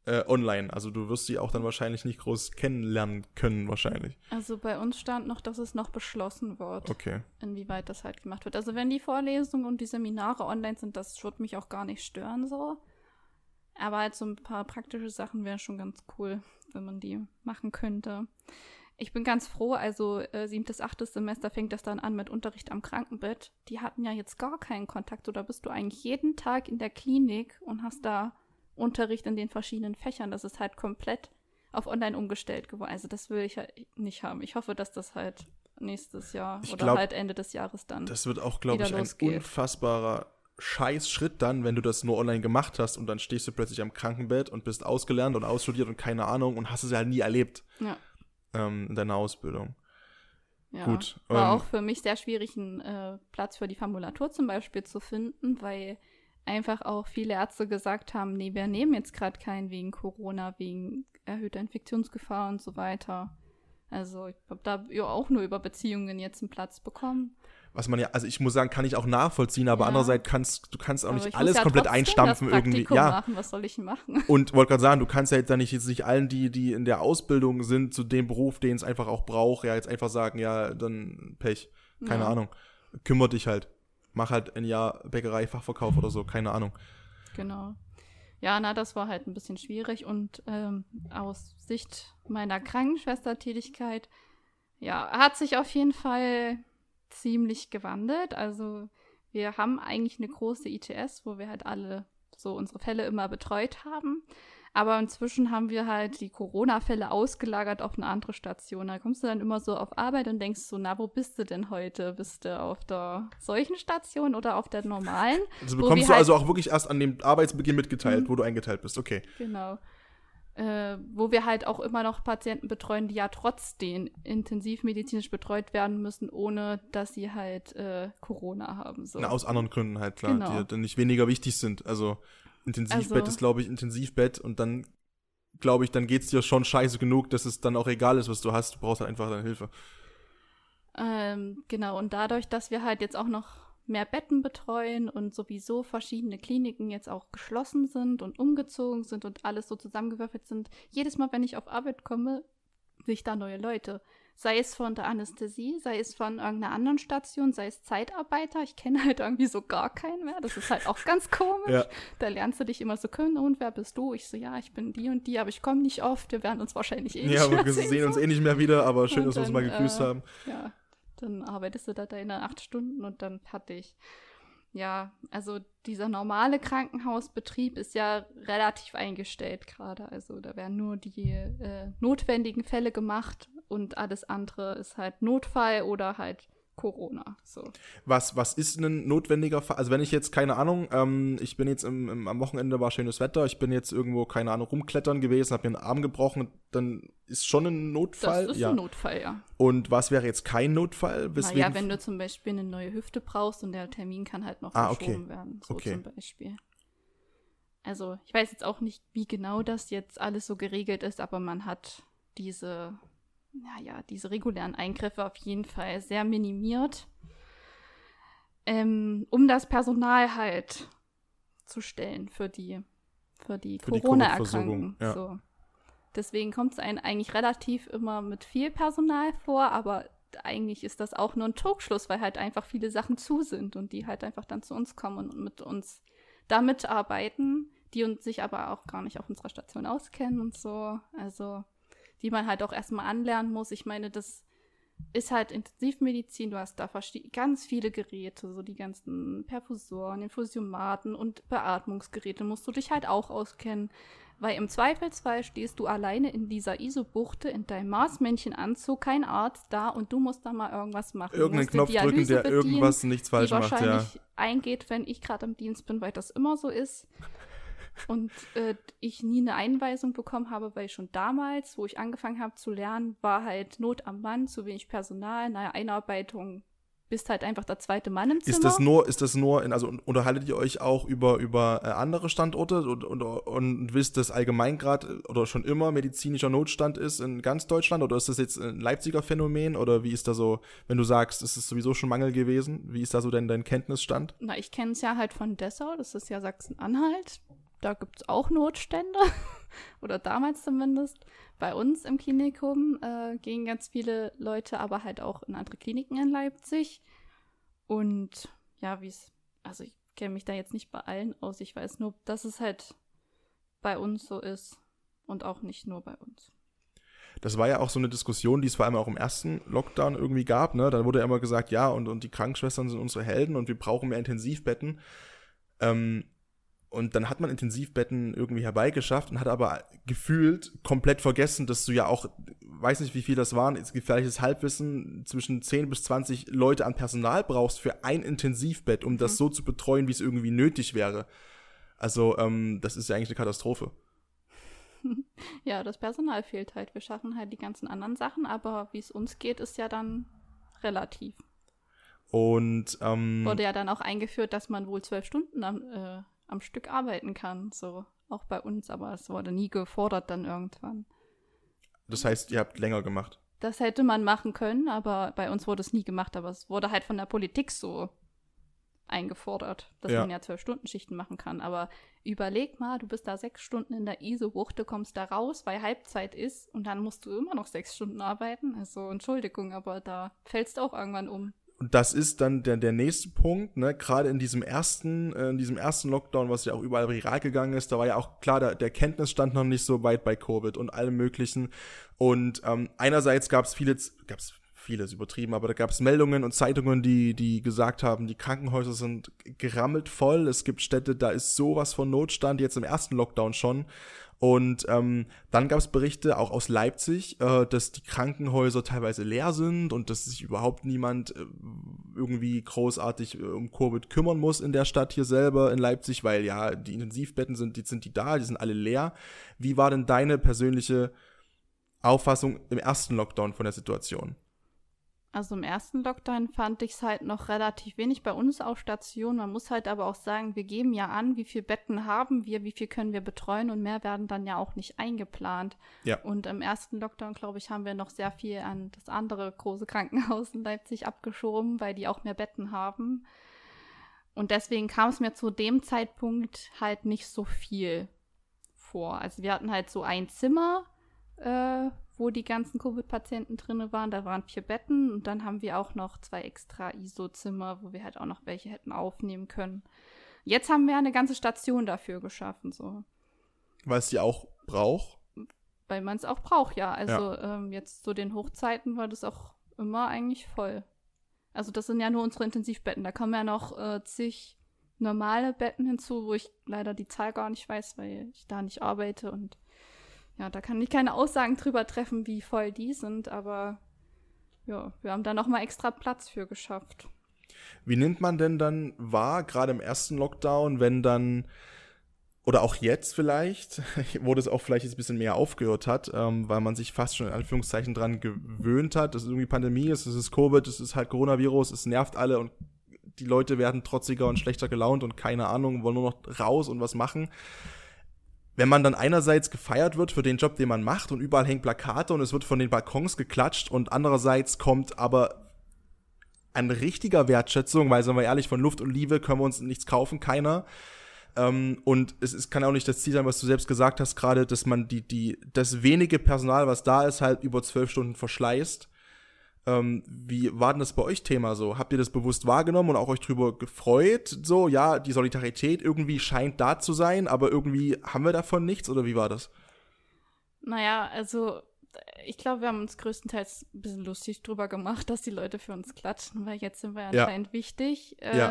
Äh, online. Also du wirst die auch dann wahrscheinlich nicht groß kennenlernen können, wahrscheinlich. Also bei uns stand noch, dass es noch beschlossen wird, Okay. inwieweit das halt gemacht wird. Also wenn die Vorlesungen und die Seminare online sind, das würde mich auch gar nicht stören so. Aber halt so ein paar praktische Sachen wären schon ganz cool, wenn man die machen könnte. Ich bin ganz froh, also äh, siebtes, achtes Semester fängt das dann an mit Unterricht am Krankenbett. Die hatten ja jetzt gar keinen Kontakt. Oder bist du eigentlich jeden Tag in der Klinik und hast da Unterricht in den verschiedenen Fächern. Das ist halt komplett auf online umgestellt geworden. Also das will ich halt nicht haben. Ich hoffe, dass das halt nächstes Jahr Ich oder glaub, halt Ende des Jahres dann. Das wird auch, glaube ich, ein losgeht. unfassbarer Scheißschritt dann, wenn du das nur online gemacht hast und dann stehst du plötzlich am Krankenbett und bist ausgelernt und ausstudiert und keine Ahnung und hast es ja nie erlebt ja. ähm, in deiner Ausbildung. Ja, Gut, War ähm, auch für mich sehr schwierig, einen äh, Platz für die Formulatur zum Beispiel zu finden, weil einfach auch viele Ärzte gesagt haben, nee, wir nehmen jetzt gerade keinen wegen Corona, wegen erhöhter Infektionsgefahr und so weiter. Also ich habe da ja auch nur über Beziehungen jetzt einen Platz bekommen. Was man ja, also ich muss sagen, kann ich auch nachvollziehen, aber Ja. andererseits kannst du kannst auch Aber nicht ich alles ja komplett einstampfen irgendwie. Ja. machen. Was soll ich machen? Und wollte gerade sagen, du kannst ja jetzt dann nicht, jetzt nicht allen, die, die in der Ausbildung sind, zu dem Beruf, den es einfach auch braucht, ja, jetzt einfach sagen, ja, dann Pech. Keine Ja. Ahnung. Kümmer dich halt. Mach halt ein Jahr Bäckerei, Fachverkauf oder so, keine Ahnung. Genau. Ja, na, das war halt ein bisschen schwierig und ähm, aus Sicht meiner Krankenschwestertätigkeit, ja, hat sich auf jeden Fall ziemlich gewandelt. Also wir haben eigentlich eine große ITS, wo wir halt alle so unsere Fälle immer betreut haben. Aber inzwischen haben wir halt die Corona-Fälle ausgelagert auf eine andere Station. Da kommst du dann immer so auf Arbeit und denkst so, na, wo bist du denn heute? Bist du auf der solchen Station oder auf der normalen? Also bekommst du halt- also auch wirklich erst an dem Arbeitsbeginn mitgeteilt, Mhm. wo du eingeteilt bist. Okay. Genau. Äh, wo wir halt auch immer noch Patienten betreuen, die ja trotzdem intensivmedizinisch betreut werden müssen, ohne dass sie halt äh, Corona haben. So. Na, aus anderen Gründen halt, klar, Genau. die dann nicht weniger wichtig sind. Also Intensivbett Also- ist, glaube ich, Intensivbett und dann, glaube ich, dann geht's dir schon scheiße genug, dass es dann auch egal ist, was du hast. Du brauchst halt einfach deine Hilfe. Ähm, genau, und dadurch, dass wir halt jetzt auch noch mehr Betten betreuen und sowieso verschiedene Kliniken jetzt auch geschlossen sind und umgezogen sind und alles so zusammengewürfelt sind, jedes Mal, wenn ich auf Arbeit komme, sehe ich da neue Leute. Sei es von der Anästhesie, sei es von irgendeiner anderen Station, sei es Zeitarbeiter. Ich kenne halt irgendwie so gar keinen mehr. Das ist halt auch ganz komisch. Ja. Da lernst du dich immer so können. Und wer bist du? Ich so, ja, ich bin die und die, aber ich komme nicht oft. Wir werden uns wahrscheinlich eh nicht Ja, mehr wir sehen, sehen uns eh nicht mehr wieder, aber schön, Und dass wir uns mal gegrüßt äh, haben. Ja, dann arbeitest du da deine acht Stunden und dann hatte ich, ja, also dieser normale Krankenhausbetrieb ist ja relativ eingestellt gerade. Also da werden nur die äh, notwendigen Fälle gemacht und alles andere ist halt Notfall oder halt Corona. So. Was, was ist ein notwendiger Fall? Also wenn ich jetzt, keine Ahnung, ähm, ich bin jetzt im, im, am Wochenende war schönes Wetter, ich bin jetzt irgendwo, keine Ahnung, rumklettern gewesen, habe mir einen Arm gebrochen, dann ist schon ein Notfall. Das ist ja. ein Notfall, ja. Und was wäre jetzt kein Notfall? Weswegen naja, wenn du zum Beispiel eine neue Hüfte brauchst und der Termin kann halt noch Ah, okay. verschoben werden. So Okay. zum Beispiel. Also, ich weiß jetzt auch nicht, wie genau das jetzt alles so geregelt ist, aber man hat diese, naja, diese regulären Eingriffe auf jeden Fall sehr minimiert, ähm, um das Personal halt zu stellen für die, für die. Covid-Versorgung, ja. So. Deswegen kommt es einem eigentlich relativ immer mit viel Personal vor, aber eigentlich ist das auch nur ein Trugschluss, weil halt einfach viele Sachen zu sind und die halt einfach dann zu uns kommen und mit uns da mitarbeiten, die uns sich aber auch gar nicht auf unserer Station auskennen und so. Also die man halt auch erstmal anlernen muss. Ich meine, das ist halt Intensivmedizin, du hast da ganz viele Geräte, so die ganzen Perfusoren, Infusiomaten und Beatmungsgeräte musst du dich halt auch auskennen. Weil im Zweifelsfall stehst du alleine in dieser Isobuchte in deinem Marsmännchenanzug, kein Arzt da und du musst da mal irgendwas machen. Irgendeinen Knopf drücken, der bedienen, irgendwas nichts falsch die macht, wahrscheinlich eingeht, wenn ich gerade im Dienst bin, weil das immer so ist. Und äh, ich nie eine Einweisung bekommen habe, weil schon damals, wo ich angefangen habe zu lernen, war halt Not am Mann, zu wenig Personal, naja, Einarbeitung bist halt einfach der zweite Mann im Zimmer. Ist das nur, ist das nur, in, also unterhaltet ihr euch auch über, über äh, andere Standorte und, und, und wisst, dass allgemein gerade oder schon immer medizinischer Notstand ist in ganz Deutschland oder ist das jetzt ein Leipziger Phänomen oder wie ist da so, wenn du sagst, es ist sowieso schon Mangel gewesen, wie ist da so denn dein Kenntnisstand? Na, ich kenne es ja halt von Dessau, das ist ja Sachsen-Anhalt. Da gibt es auch Notstände oder damals zumindest. Bei uns im Klinikum äh, gehen ganz viele Leute aber halt auch in andere Kliniken in Leipzig. Und ja, wie es, also ich kenne mich da jetzt nicht bei allen aus. Ich weiß nur, dass es halt bei uns so ist und auch nicht nur bei uns. Das war ja auch so eine Diskussion, die es vor allem auch im ersten Lockdown irgendwie gab. Ne? Da wurde ja immer gesagt, ja, und, und die Krankenschwestern sind unsere Helden und wir brauchen mehr Intensivbetten. Ähm, und dann hat man Intensivbetten irgendwie herbeigeschafft und hat aber gefühlt komplett vergessen, dass du ja auch, weiß nicht wie viel das waren, ist gefährliches Halbwissen, zwischen 10 bis 20 Leute an Personal brauchst für ein Intensivbett, um mhm. das so zu betreuen, wie es irgendwie nötig wäre. Also, ähm, das ist ja eigentlich eine Katastrophe. Ja, das Personal fehlt halt. Wir schaffen halt die ganzen anderen Sachen, aber wie es uns geht, ist ja dann relativ. Und ähm, wurde ja dann auch eingeführt, dass man wohl zwölf Stunden am, äh, am Stück arbeiten kann. So auch bei uns, aber es wurde nie gefordert dann irgendwann. Das heißt, ihr habt länger gemacht? Das hätte man machen können, aber bei uns wurde es nie gemacht. Aber es wurde halt von der Politik so eingefordert, dass ja. man ja zwölf Stunden Schichten machen kann. Aber überleg mal, du bist da sechs Stunden in der ISO-Bucht, du kommst da raus, weil Halbzeit ist und dann musst du immer noch sechs Stunden arbeiten. Also Entschuldigung, aber da fällst du auch irgendwann um. Und das ist dann der, der nächste Punkt, ne? Gerade in diesem ersten, äh, in diesem ersten Lockdown, was ja auch überall viral gegangen ist, da war ja auch klar, der, der Kenntnisstand noch nicht so weit bei Covid und allem möglichen. Und ähm, einerseits gab es viele, gab es vieles übertrieben, aber da gab es Meldungen und Zeitungen, die, die gesagt haben, die Krankenhäuser sind gerammelt voll. Es gibt Städte, da ist sowas von Notstand, jetzt im ersten Lockdown schon. Und ähm, dann gab es Berichte auch aus Leipzig, äh, dass die Krankenhäuser teilweise leer sind und dass sich überhaupt niemand äh, irgendwie großartig äh, um Covid kümmern muss in der Stadt hier selber in Leipzig, weil ja die Intensivbetten sind, die sind die da, die sind alle leer. Wie war denn deine persönliche Auffassung im ersten Lockdown von der Situation? Also im ersten Lockdown fand ich es halt noch relativ wenig bei uns auf Station. Man muss halt aber auch sagen, wir geben ja an, wie viele Betten haben wir, wie viel können wir betreuen und mehr werden dann ja auch nicht eingeplant. Ja. Und im ersten Lockdown, glaube ich, haben wir noch sehr viel an das andere große Krankenhaus in Leipzig abgeschoben, weil die auch mehr Betten haben. Und deswegen kam es mir zu dem Zeitpunkt halt nicht so viel vor. Also wir hatten halt so ein Zimmer, äh, wo die ganzen Covid-Patienten drin waren. Da waren vier Betten und dann haben wir auch noch zwei extra ISO-Zimmer, wo wir halt auch noch welche hätten aufnehmen können. Jetzt haben wir eine ganze Station dafür geschaffen, so. Weil es die auch braucht? Weil man es auch braucht, ja. Also ja. Ähm, jetzt zu den Hochzeiten war das auch immer eigentlich voll. Also das sind ja nur unsere Intensivbetten. Da kommen ja noch äh, zig normale Betten hinzu, wo ich leider die Zahl gar nicht weiß, weil ich da nicht arbeite und ja, da kann ich keine Aussagen drüber treffen, wie voll die sind, aber ja, wir haben da nochmal extra Platz für geschafft. Wie nimmt man denn dann wahr, gerade im ersten Lockdown, wenn dann oder auch jetzt vielleicht, wo das auch vielleicht jetzt ein bisschen mehr aufgehört hat, ähm, weil man sich fast schon in Anführungszeichen dran gewöhnt hat, dass es irgendwie Pandemie ist, es ist Covid, es ist halt Coronavirus, es nervt alle und die Leute werden trotziger und schlechter gelaunt und keine Ahnung, wollen nur noch raus und was machen wenn man dann einerseits gefeiert wird für den Job, den man macht und überall hängen Plakate und es wird von den Balkons geklatscht und andererseits kommt aber eine richtiger Wertschätzung, weil, sagen wir ehrlich, von Luft und Liebe können wir uns nichts kaufen, keiner. Ähm, und es, es kann auch nicht das Ziel sein, was du selbst gesagt hast, gerade, dass man die, die, das wenige Personal, was da ist, halt über zwölf Stunden verschleißt. Ähm, wie war denn das bei euch Thema so? Habt ihr das bewusst wahrgenommen und auch euch drüber gefreut? So, ja, die Solidarität irgendwie scheint da zu sein, aber irgendwie haben wir davon nichts oder wie war das? Naja, also ich glaube, wir haben uns größtenteils ein bisschen lustig drüber gemacht, dass die Leute für uns klatschen, weil jetzt sind wir Ja. anscheinend wichtig. Ja.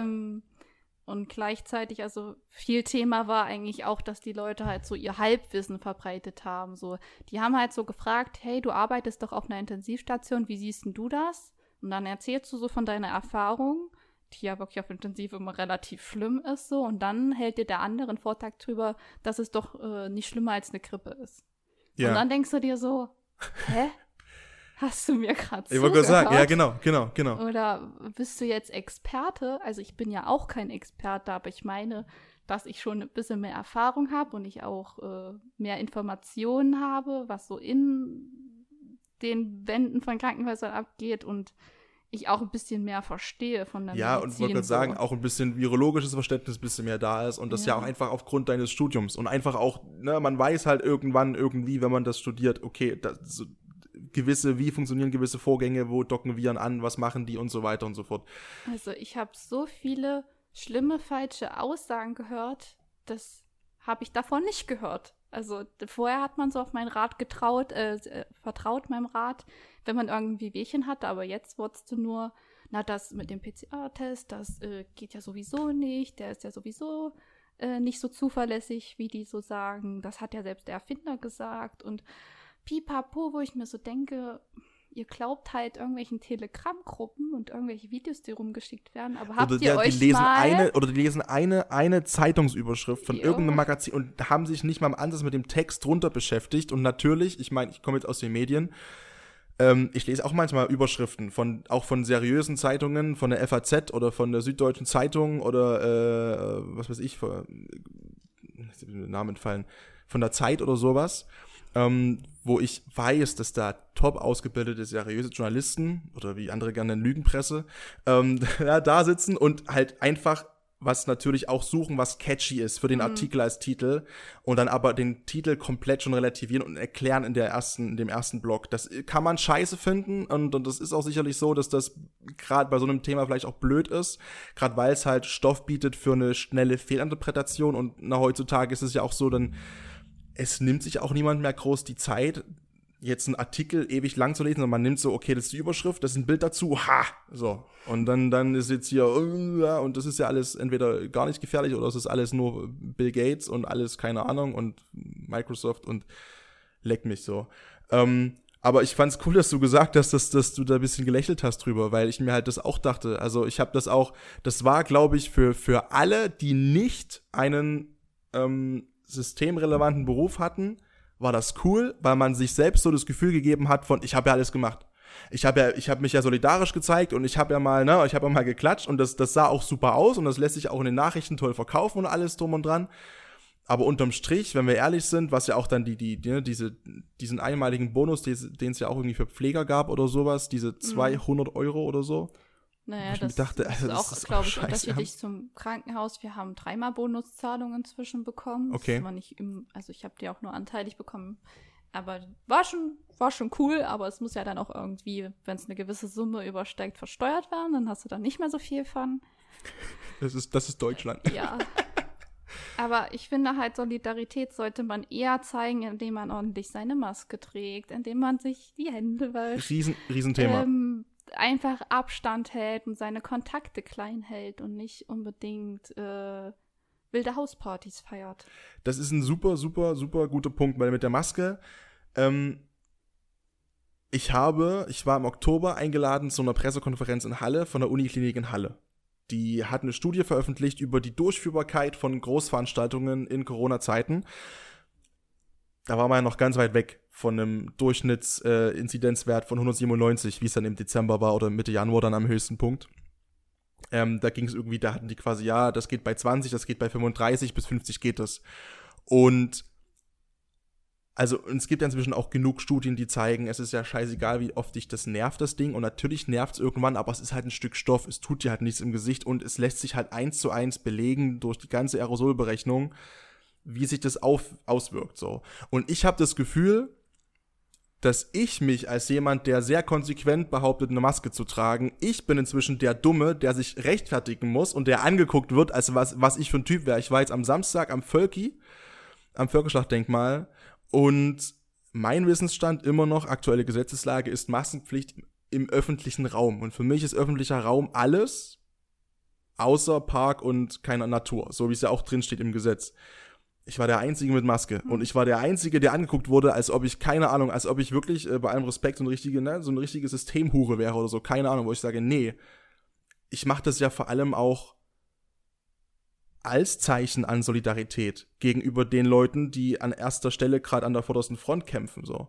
Und gleichzeitig, also viel Thema war eigentlich auch, dass die Leute halt so ihr Halbwissen verbreitet haben. So, die haben halt so gefragt, hey, du arbeitest doch auf einer Intensivstation, wie siehst denn du das? Und dann erzählst du so von deiner Erfahrung, die ja wirklich auf Intensiv immer relativ schlimm ist, so, und dann hält dir der andere einen Vortrag drüber, dass es doch äh, nicht schlimmer als eine Grippe ist. Und Ja. dann denkst du dir so, hä? Hast du mir gerade Ich wollte gerade sagen, ja, genau, genau, genau. Oder bist du jetzt Experte? Also ich bin ja auch kein Experte, aber ich meine, dass ich schon ein bisschen mehr Erfahrung habe und ich auch äh, mehr Informationen habe, was so in den Wänden von Krankenhäusern abgeht und ich auch ein bisschen mehr verstehe von der Ja, und Medizin. wollte gerade sagen, auch ein bisschen virologisches Verständnis ein bisschen mehr da ist und das ja. Ja. auch einfach aufgrund deines Studiums und einfach auch, ne, man weiß halt irgendwann irgendwie, wenn man das studiert, okay, das, gewisse, wie funktionieren gewisse Vorgänge, wo docken Viren an, was machen die und so weiter und so fort. Also ich habe so viele schlimme falsche Aussagen gehört, das habe ich davon nicht gehört. Also vorher hat man so auf meinen Rat getraut, äh, äh, vertraut meinem Rat, wenn man irgendwie Wehchen hatte, aber jetzt wurdest du nur, na das mit dem PCR-Test, das äh, geht ja sowieso nicht, der ist ja sowieso äh, nicht so zuverlässig, wie die so sagen. Das hat ja selbst der Erfinder gesagt und pipapo, wo ich mir so denke, ihr glaubt halt irgendwelchen Telegram-Gruppen und irgendwelche Videos, die rumgeschickt werden, aber habt oder ihr die, euch die lesen mal eine oder die lesen eine eine Zeitungsüberschrift von Jo. irgendeinem Magazin und haben sich nicht mal im Ansatz mit dem Text drunter beschäftigt und natürlich, ich meine, ich komme jetzt aus den Medien, ähm, ich lese auch manchmal Überschriften von auch von seriösen Zeitungen, von der FAZ oder von der Süddeutschen Zeitung oder äh, was weiß ich, von, Namen entfallen, von der Zeit oder sowas, ähm, wo ich weiß, dass da top ausgebildete, seriöse Journalisten oder wie andere gerne Lügenpresse, ähm, da sitzen und halt einfach was natürlich auch suchen, was catchy ist für den Artikel als Titel und dann aber den Titel komplett schon relativieren und erklären in der ersten, in dem ersten Block. Das kann man scheiße finden und, und das ist auch sicherlich so, dass das gerade bei so einem Thema vielleicht auch blöd ist, gerade weil es halt Stoff bietet für eine schnelle Fehlinterpretation und na, heutzutage ist es ja auch so, dann es nimmt sich auch niemand mehr groß die Zeit, jetzt einen Artikel ewig lang zu lesen, sondern man nimmt so, okay, das ist die Überschrift, das ist ein Bild dazu, ha, so. Und dann, dann ist jetzt hier, äh, und das ist ja alles entweder gar nicht gefährlich oder es ist alles nur Bill Gates und alles, keine Ahnung, und Microsoft und leck mich so. Ähm, aber ich fand's cool, dass du gesagt hast, dass, dass du da ein bisschen gelächelt hast drüber, weil ich mir halt das auch dachte. Also ich habe das auch, das war, glaube ich, für, für alle, die nicht einen ähm, systemrelevanten Beruf hatten, war das cool, weil man sich selbst so das Gefühl gegeben hat von, ich habe ja alles gemacht. Ich habe ja, ich habe mich ja solidarisch gezeigt und ich habe ja mal, ne, ich habe ja mal geklatscht und das, das sah auch super aus und das lässt sich auch in den Nachrichten toll verkaufen und alles drum und dran. Aber unterm Strich, wenn wir ehrlich sind, was ja auch dann die, die, ne, diese, diesen einmaligen Bonus, die- den es ja auch irgendwie für Pfleger gab oder sowas, diese 200 Euro oder so. Naja, das, dachte, das also ist das auch, ist auch glaube ich, unterschiedlich zum Krankenhaus. Wir haben dreimal Bonuszahlungen inzwischen bekommen. Okay. Das aber nicht im, also ich habe die auch nur anteilig bekommen. Aber war schon, war schon cool, aber es muss ja dann auch irgendwie, wenn es eine gewisse Summe übersteigt, versteuert werden. Dann hast du dann nicht mehr so viel von. Das ist, das ist Deutschland. Ja. Aber ich finde halt, Solidarität sollte man eher zeigen, indem man ordentlich seine Maske trägt, indem man sich die Hände wäscht. Riesen, Riesenthema. Ähm, einfach Abstand hält und seine Kontakte klein hält und nicht unbedingt äh, wilde Hauspartys feiert. Das ist ein super, super, super guter Punkt, weil mit der Maske, ähm, ich habe, ich war im Oktober eingeladen zu einer Pressekonferenz in Halle von der Uniklinik in Halle. Die hat eine Studie veröffentlicht über die Durchführbarkeit von Großveranstaltungen in Corona-Zeiten. Da war man ja noch ganz weit weg von einem Durchschnittsinzidenzwert äh, von 197, wie es dann im Dezember war oder Mitte Januar dann am höchsten Punkt. Ähm, da ging es irgendwie, da hatten die quasi, ja, das geht bei 20, das geht bei 35, bis 50 geht das. Und also und es gibt ja inzwischen auch genug Studien, die zeigen, es ist ja scheißegal, wie oft dich das nervt, das Ding. Und natürlich nervt es irgendwann, aber es ist halt ein Stück Stoff, es tut dir halt nichts im Gesicht und es lässt sich halt eins zu eins belegen durch die ganze Aerosolberechnung, wie sich das auf, auswirkt. So. Und ich habe das Gefühl, dass ich mich als jemand, der sehr konsequent behauptet, eine Maske zu tragen, ich bin inzwischen der Dumme, der sich rechtfertigen muss und der angeguckt wird, als was, was ich für ein Typ wäre. Ich war jetzt am Samstag am Völki, am Völkerschlachtdenkmal und mein Wissensstand immer noch, aktuelle Gesetzeslage ist Maskenpflicht im öffentlichen Raum. Und für mich ist öffentlicher Raum alles außer Park und keiner Natur, so wie es ja auch drin steht im Gesetz. Ich war der Einzige mit Maske und ich war der Einzige, der angeguckt wurde, als ob ich, keine Ahnung, als ob ich wirklich äh, bei allem Respekt so eine richtige, ne, so eine richtige Systemhure wäre oder so, keine Ahnung, wo ich sage, nee, ich mache das ja vor allem auch als Zeichen an Solidarität gegenüber den Leuten, die an erster Stelle gerade an der vordersten Front kämpfen, so.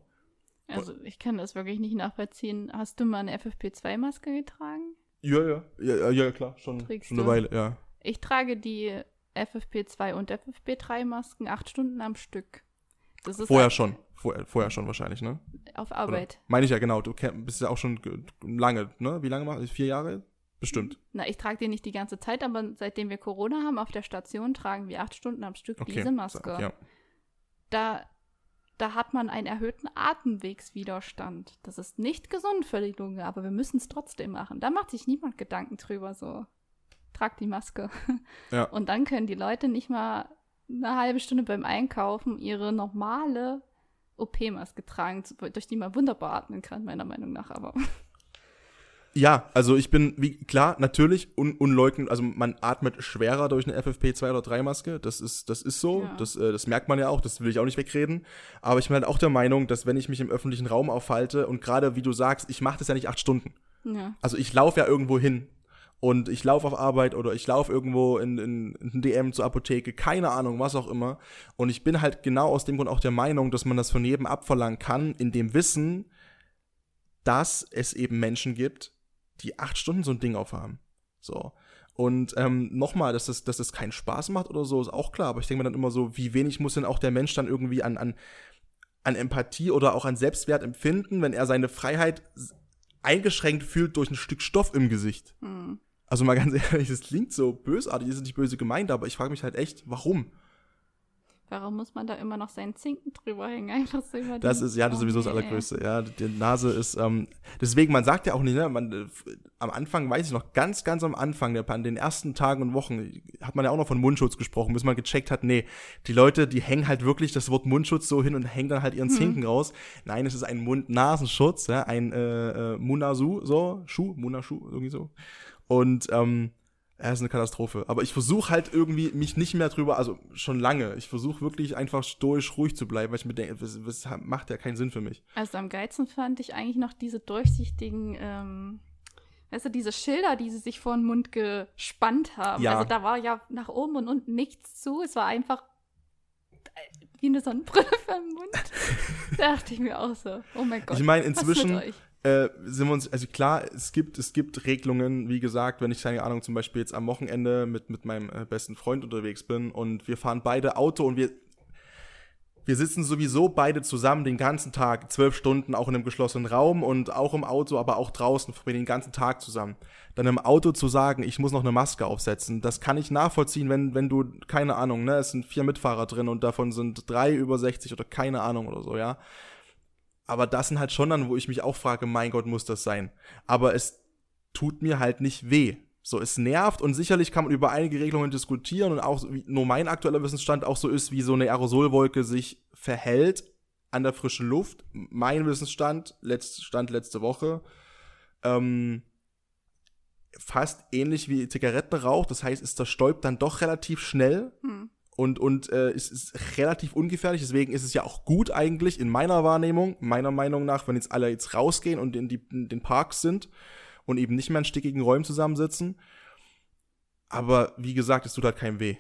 Also ich kann das wirklich nicht nachvollziehen. Hast du mal eine FFP2-Maske getragen? Ja, ja, ja, ja, klar, schon, Trägst schon eine du? Weile, ja. Ich trage die FFP2 und FFP3-Masken acht Stunden am Stück. Das ist Vorher halt schon, vorher, vorher schon wahrscheinlich, ne? auf Oder? Arbeit. Meine ich ja, genau, du bist ja auch schon ge- lange, ne? Wie lange machst du? Vier Jahre? Bestimmt. Na, ich trage die nicht die ganze Zeit, aber seitdem wir Corona haben auf der Station, tragen wir acht Stunden am Stück Okay. diese Maske. Ja. Da, da hat man einen erhöhten Atemwegswiderstand. Das ist nicht gesund für die Lunge, aber wir müssen es trotzdem machen. Da macht sich niemand Gedanken drüber, so. Trag die Maske. Ja. Und dann können die Leute nicht mal eine halbe Stunde beim Einkaufen ihre normale OP-Maske tragen, durch die man wunderbar atmen kann, meiner Meinung nach. Aber Ja, also ich bin, wie klar, natürlich un unleugnen, also man atmet schwerer durch eine FFP2 oder 3 Maske, das ist, das ist so, Ja. das, äh, das merkt man ja auch, das will ich auch nicht wegreden. Aber ich bin halt auch der Meinung, dass wenn ich mich im öffentlichen Raum aufhalte und gerade wie du sagst, ich mache das ja nicht acht Stunden. ja. Also ich laufe ja irgendwo hin und ich laufe auf Arbeit oder ich laufe irgendwo in, in, in DM zur Apotheke, keine Ahnung, was auch immer. Und ich bin halt genau aus dem Grund auch der Meinung, dass man das von jedem abverlangen kann, in dem Wissen, dass es eben Menschen gibt, die acht Stunden so ein Ding aufhaben. So. Und ähm, nochmal, dass das, dass das keinen Spaß macht oder so, ist auch klar. Aber ich denke mir dann immer so, wie wenig muss denn auch der Mensch dann irgendwie an, an, an Empathie oder auch an Selbstwert empfinden, wenn er seine Freiheit eingeschränkt fühlt durch ein Stück Stoff im Gesicht. Hm. Also mal ganz ehrlich, das klingt so bösartig, das ist nicht böse gemeint, aber ich frage mich halt echt, warum? Warum muss man da immer noch seinen Zinken drüber hängen? Einfach so über Das ist ja das ist sowieso das. Allergrößte. Ja, die Nase ist, ähm, deswegen, man sagt ja auch nicht, ne, man, äh, am Anfang, weiß ich noch, ganz, ganz am Anfang, der, Pan- den ersten Tagen und Wochen, hat man ja auch noch von Mundschutz gesprochen, bis man gecheckt hat, nee, die Leute, die hängen halt wirklich das Wort Mundschutz so hin und hängen dann halt ihren Zinken raus. Nein, es ist ein Mund-Nasenschutz, ja, ein äh, äh, Munasu, so, Schuh, Munaschuh, irgendwie so. Und, ähm, ja, ist eine Katastrophe. Aber ich versuche halt irgendwie mich nicht mehr drüber, also schon lange. Ich versuche wirklich einfach stoisch ruhig zu bleiben, weil ich mir denke, das, das macht ja keinen Sinn für mich. Also am geilsten fand ich eigentlich noch diese durchsichtigen, ähm, weißt du, diese Schilder, die sie sich vor den Mund gespannt haben. Ja. Also da war ja nach oben und unten nichts zu. Es war einfach äh, wie eine Sonnenbrille für den Mund. da dachte ich mir auch so, oh mein Gott. Ich meine, inzwischen? Äh, sind wir uns, also klar, es gibt, es gibt Regelungen, wie gesagt, wenn ich, keine Ahnung, zum Beispiel jetzt am Wochenende mit, mit meinem äh, besten Freund unterwegs bin und wir fahren beide Auto und wir, wir sitzen sowieso beide zusammen den ganzen Tag, zwölf Stunden, auch in einem geschlossenen Raum und auch im Auto, aber auch draußen, verbringen den ganzen Tag zusammen. Dann im Auto zu sagen, ich muss noch eine Maske aufsetzen, das kann ich nachvollziehen, wenn, wenn du, keine Ahnung, ne, es sind vier Mitfahrer drin und davon sind drei über 60 oder keine Ahnung oder so, ja. Aber das sind halt schon dann, wo ich mich auch frage, mein Gott, muss das sein? Aber es tut mir halt nicht weh. So, es nervt und sicherlich kann man über einige Regelungen diskutieren und auch, wie nur mein aktueller Wissensstand auch so ist, wie so eine Aerosolwolke sich verhält an der frischen Luft. Mein Wissensstand, letzt, Stand letzte Woche, ähm, fast ähnlich wie Zigarettenrauch. Das heißt, es zerstäubt dann doch relativ schnell Hm. Und, und äh, es ist relativ ungefährlich. Deswegen ist es ja auch gut eigentlich in meiner Wahrnehmung, meiner Meinung nach, wenn jetzt alle jetzt rausgehen und in, die, in den Parks sind und eben nicht mehr in stickigen Räumen zusammensitzen. Aber wie gesagt, es tut halt keinem weh.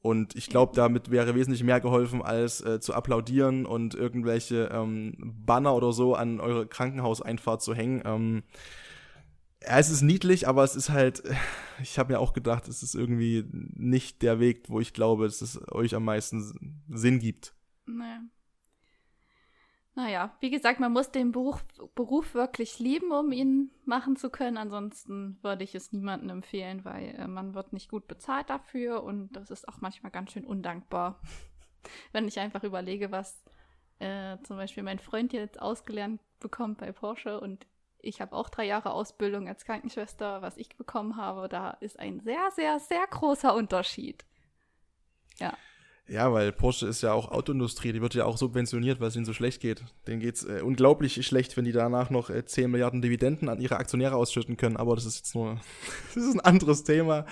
Und ich glaube, damit wäre wesentlich mehr geholfen, als äh, zu applaudieren und irgendwelche ähm, Banner oder so an eure Krankenhauseinfahrt zu hängen. Ähm, ja, es ist niedlich, aber es ist halt, ich habe mir auch gedacht, es ist irgendwie nicht der Weg, wo ich glaube, dass es euch am meisten Sinn gibt. Naja. Naja, wie gesagt, man muss den Beruf, Beruf wirklich lieben, um ihn machen zu können. Ansonsten würde ich es niemandem empfehlen, weil äh, man wird nicht gut bezahlt dafür und das ist auch manchmal ganz schön undankbar. Wenn ich einfach überlege, was äh, zum Beispiel mein Freund jetzt ausgelernt bekommt bei Porsche und ich habe auch drei Jahre Ausbildung als Krankenschwester, was ich bekommen habe, da ist ein sehr, sehr, sehr großer Unterschied. Ja, weil Porsche ist ja auch Autoindustrie, die wird ja auch subventioniert, weil es ihnen so schlecht geht. Denen geht es äh, unglaublich schlecht, wenn die danach noch äh, 10 Milliarden Dividenden an ihre Aktionäre ausschütten können. Aber das ist jetzt nur, das ist ein anderes Thema.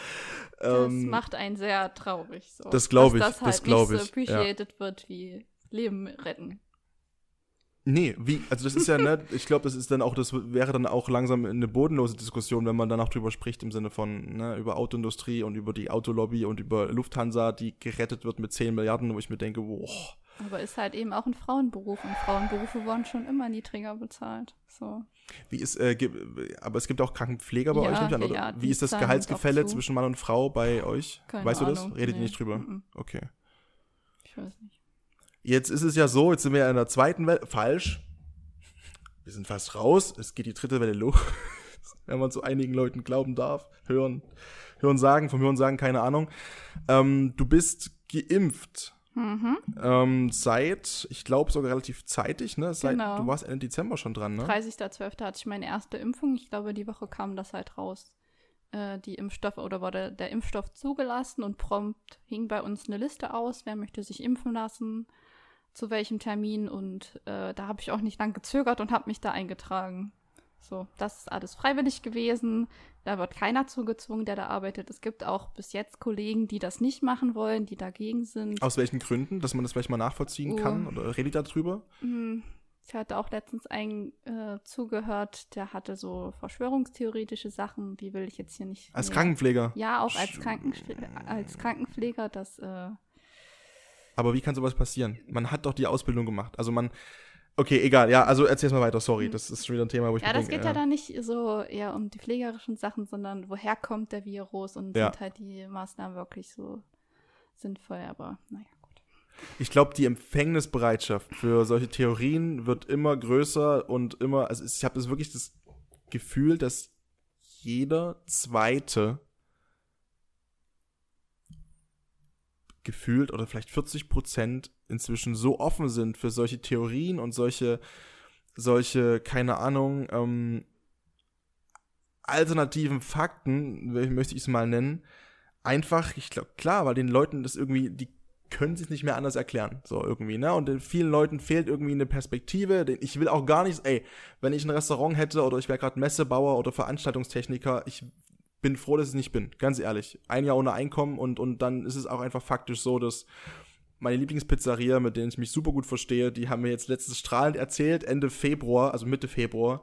Das ähm, macht einen sehr traurig. So. Das glaube ich, das, halt das glaube ich. so appreciated ja. wird wie Leben retten. Nee, wie, also das ist ja, ne, ich glaube, das ist dann auch, das wäre dann auch langsam eine bodenlose Diskussion, wenn man danach drüber spricht, im Sinne von, ne, über Autoindustrie und über die Autolobby und über Lufthansa, die gerettet wird mit 10 Milliarden, wo ich mir denke, boah. Aber ist halt eben auch ein Frauenberuf und Frauenberufe wurden schon immer niedriger bezahlt. So. Wie ist, äh, aber es gibt auch Krankenpfleger bei ja, euch, nicht an, oder? Ja, Wie ist das Gehaltsgefälle zwischen Mann und Frau bei euch? Keine weißt Ahnung, du das? Redet nee. ihr nicht drüber? Mm -mm. Okay. Ich weiß nicht. Jetzt ist es ja so, jetzt sind wir ja in der zweiten Welle. Falsch. Wir sind fast raus. Es geht die dritte Welle los. Wenn man zu einigen Leuten glauben darf. Hören, hören sagen, vom Hören sagen, keine Ahnung. Ähm, du bist geimpft. Mhm. Ähm, seit, ich glaube sogar relativ zeitig, ne? Seit, Genau. Du warst Ende Dezember schon dran, ne? 30.12. hatte ich meine erste Impfung. Ich glaube, die Woche kam das halt raus. Äh, die Impfstoffe oder wurde der Impfstoff zugelassen und prompt hing bei uns eine Liste aus, wer möchte sich impfen lassen, zu welchem Termin und äh, da habe ich auch nicht lang gezögert und habe mich da eingetragen. So, das ist alles freiwillig gewesen. Da wird keiner zugezwungen, der da arbeitet. Es gibt auch bis jetzt Kollegen, die das nicht machen wollen, die dagegen sind. Aus welchen Gründen? Dass man das vielleicht mal nachvollziehen Oh. kann? Oder redet darüber? Hm, Ich hatte auch letztens einen äh, zugehört, der hatte so verschwörungstheoretische Sachen, die will ich jetzt hier nicht. Als näher- Krankenpfleger. Ja, auch als, Krankenpfle als Krankenpfleger, das, äh, Aber wie kann sowas passieren? Man hat doch die Ausbildung gemacht. Also man. Okay, egal. Ja, also erzähl's mal weiter. Sorry, das ist schon wieder ein Thema, wo ich ja, das denke, geht ja äh, dann nicht so eher um die pflegerischen Sachen, sondern woher kommt der Virus und Ja. sind halt die Maßnahmen wirklich so sinnvoll, aber naja, gut. Ich glaube, die Empfängnisbereitschaft für solche Theorien wird immer größer und immer, also ich habe das wirklich das Gefühl, dass jeder zweite gefühlt oder vielleicht 40 Prozent inzwischen so offen sind für solche Theorien und solche, solche, keine Ahnung, ähm, alternativen Fakten, möchte ich es mal nennen, einfach, ich glaube, klar, weil den Leuten das irgendwie, die können sich nicht mehr anders erklären, so irgendwie, ne? Und den vielen Leuten fehlt irgendwie eine Perspektive. Den- Ich will auch gar nicht, ey, wenn ich ein Restaurant hätte oder ich wäre gerade Messebauer oder Veranstaltungstechniker, ich bin froh, dass ich es nicht bin, ganz ehrlich. Ein Jahr ohne Einkommen und, und dann ist es auch einfach faktisch so, dass meine Lieblingspizzeria, mit denen ich mich super gut verstehe, die haben mir jetzt letztes strahlend erzählt, Ende Februar, also Mitte Februar,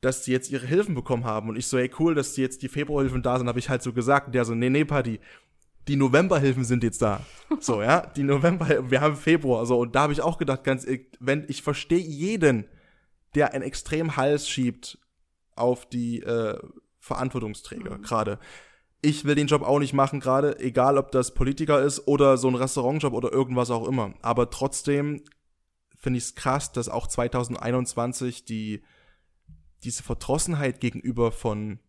dass die jetzt ihre Hilfen bekommen haben. Und ich so, ey, cool, dass die jetzt die Februarhilfen da sind, habe ich halt so gesagt. Und der so, nee, nee, Paddy, die Novemberhilfen sind jetzt da. So, ja, die November, wir haben Februar. So, und da habe ich auch gedacht, ganz, wenn, ich verstehe jeden, der einen extrem Hals schiebt auf die äh, Verantwortungsträger, Mhm. gerade. Ich will den Job auch nicht machen, gerade, egal ob das Politiker ist oder so ein Restaurantjob oder irgendwas auch immer. Aber trotzdem finde ich es krass, dass auch 2021 die, diese Verdrossenheit gegenüber von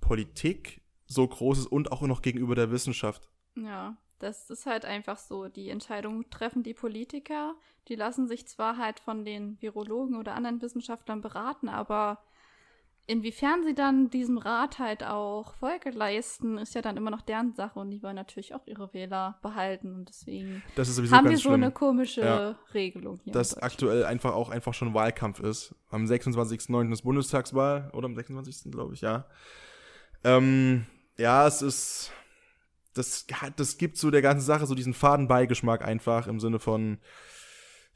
Politik so groß ist und auch noch gegenüber der Wissenschaft. Ja, das ist halt einfach so. Die Entscheidung treffen die Politiker. Die lassen sich zwar halt von den Virologen oder anderen Wissenschaftlern beraten, aber inwiefern sie dann diesem Rat halt auch Folge leisten, ist ja dann immer noch deren Sache und die wollen natürlich auch ihre Wähler behalten und deswegen Das ist sowieso haben wir so schlimm. eine komische Ja. Regelung hier. dass aktuell einfach auch einfach schon Wahlkampf ist. Am 26.09. ist Bundestagswahl oder am 26. glaube ich, ja. Ähm, ja, es ist das das gibt so der ganzen Sache so diesen faden Beigeschmack einfach im Sinne von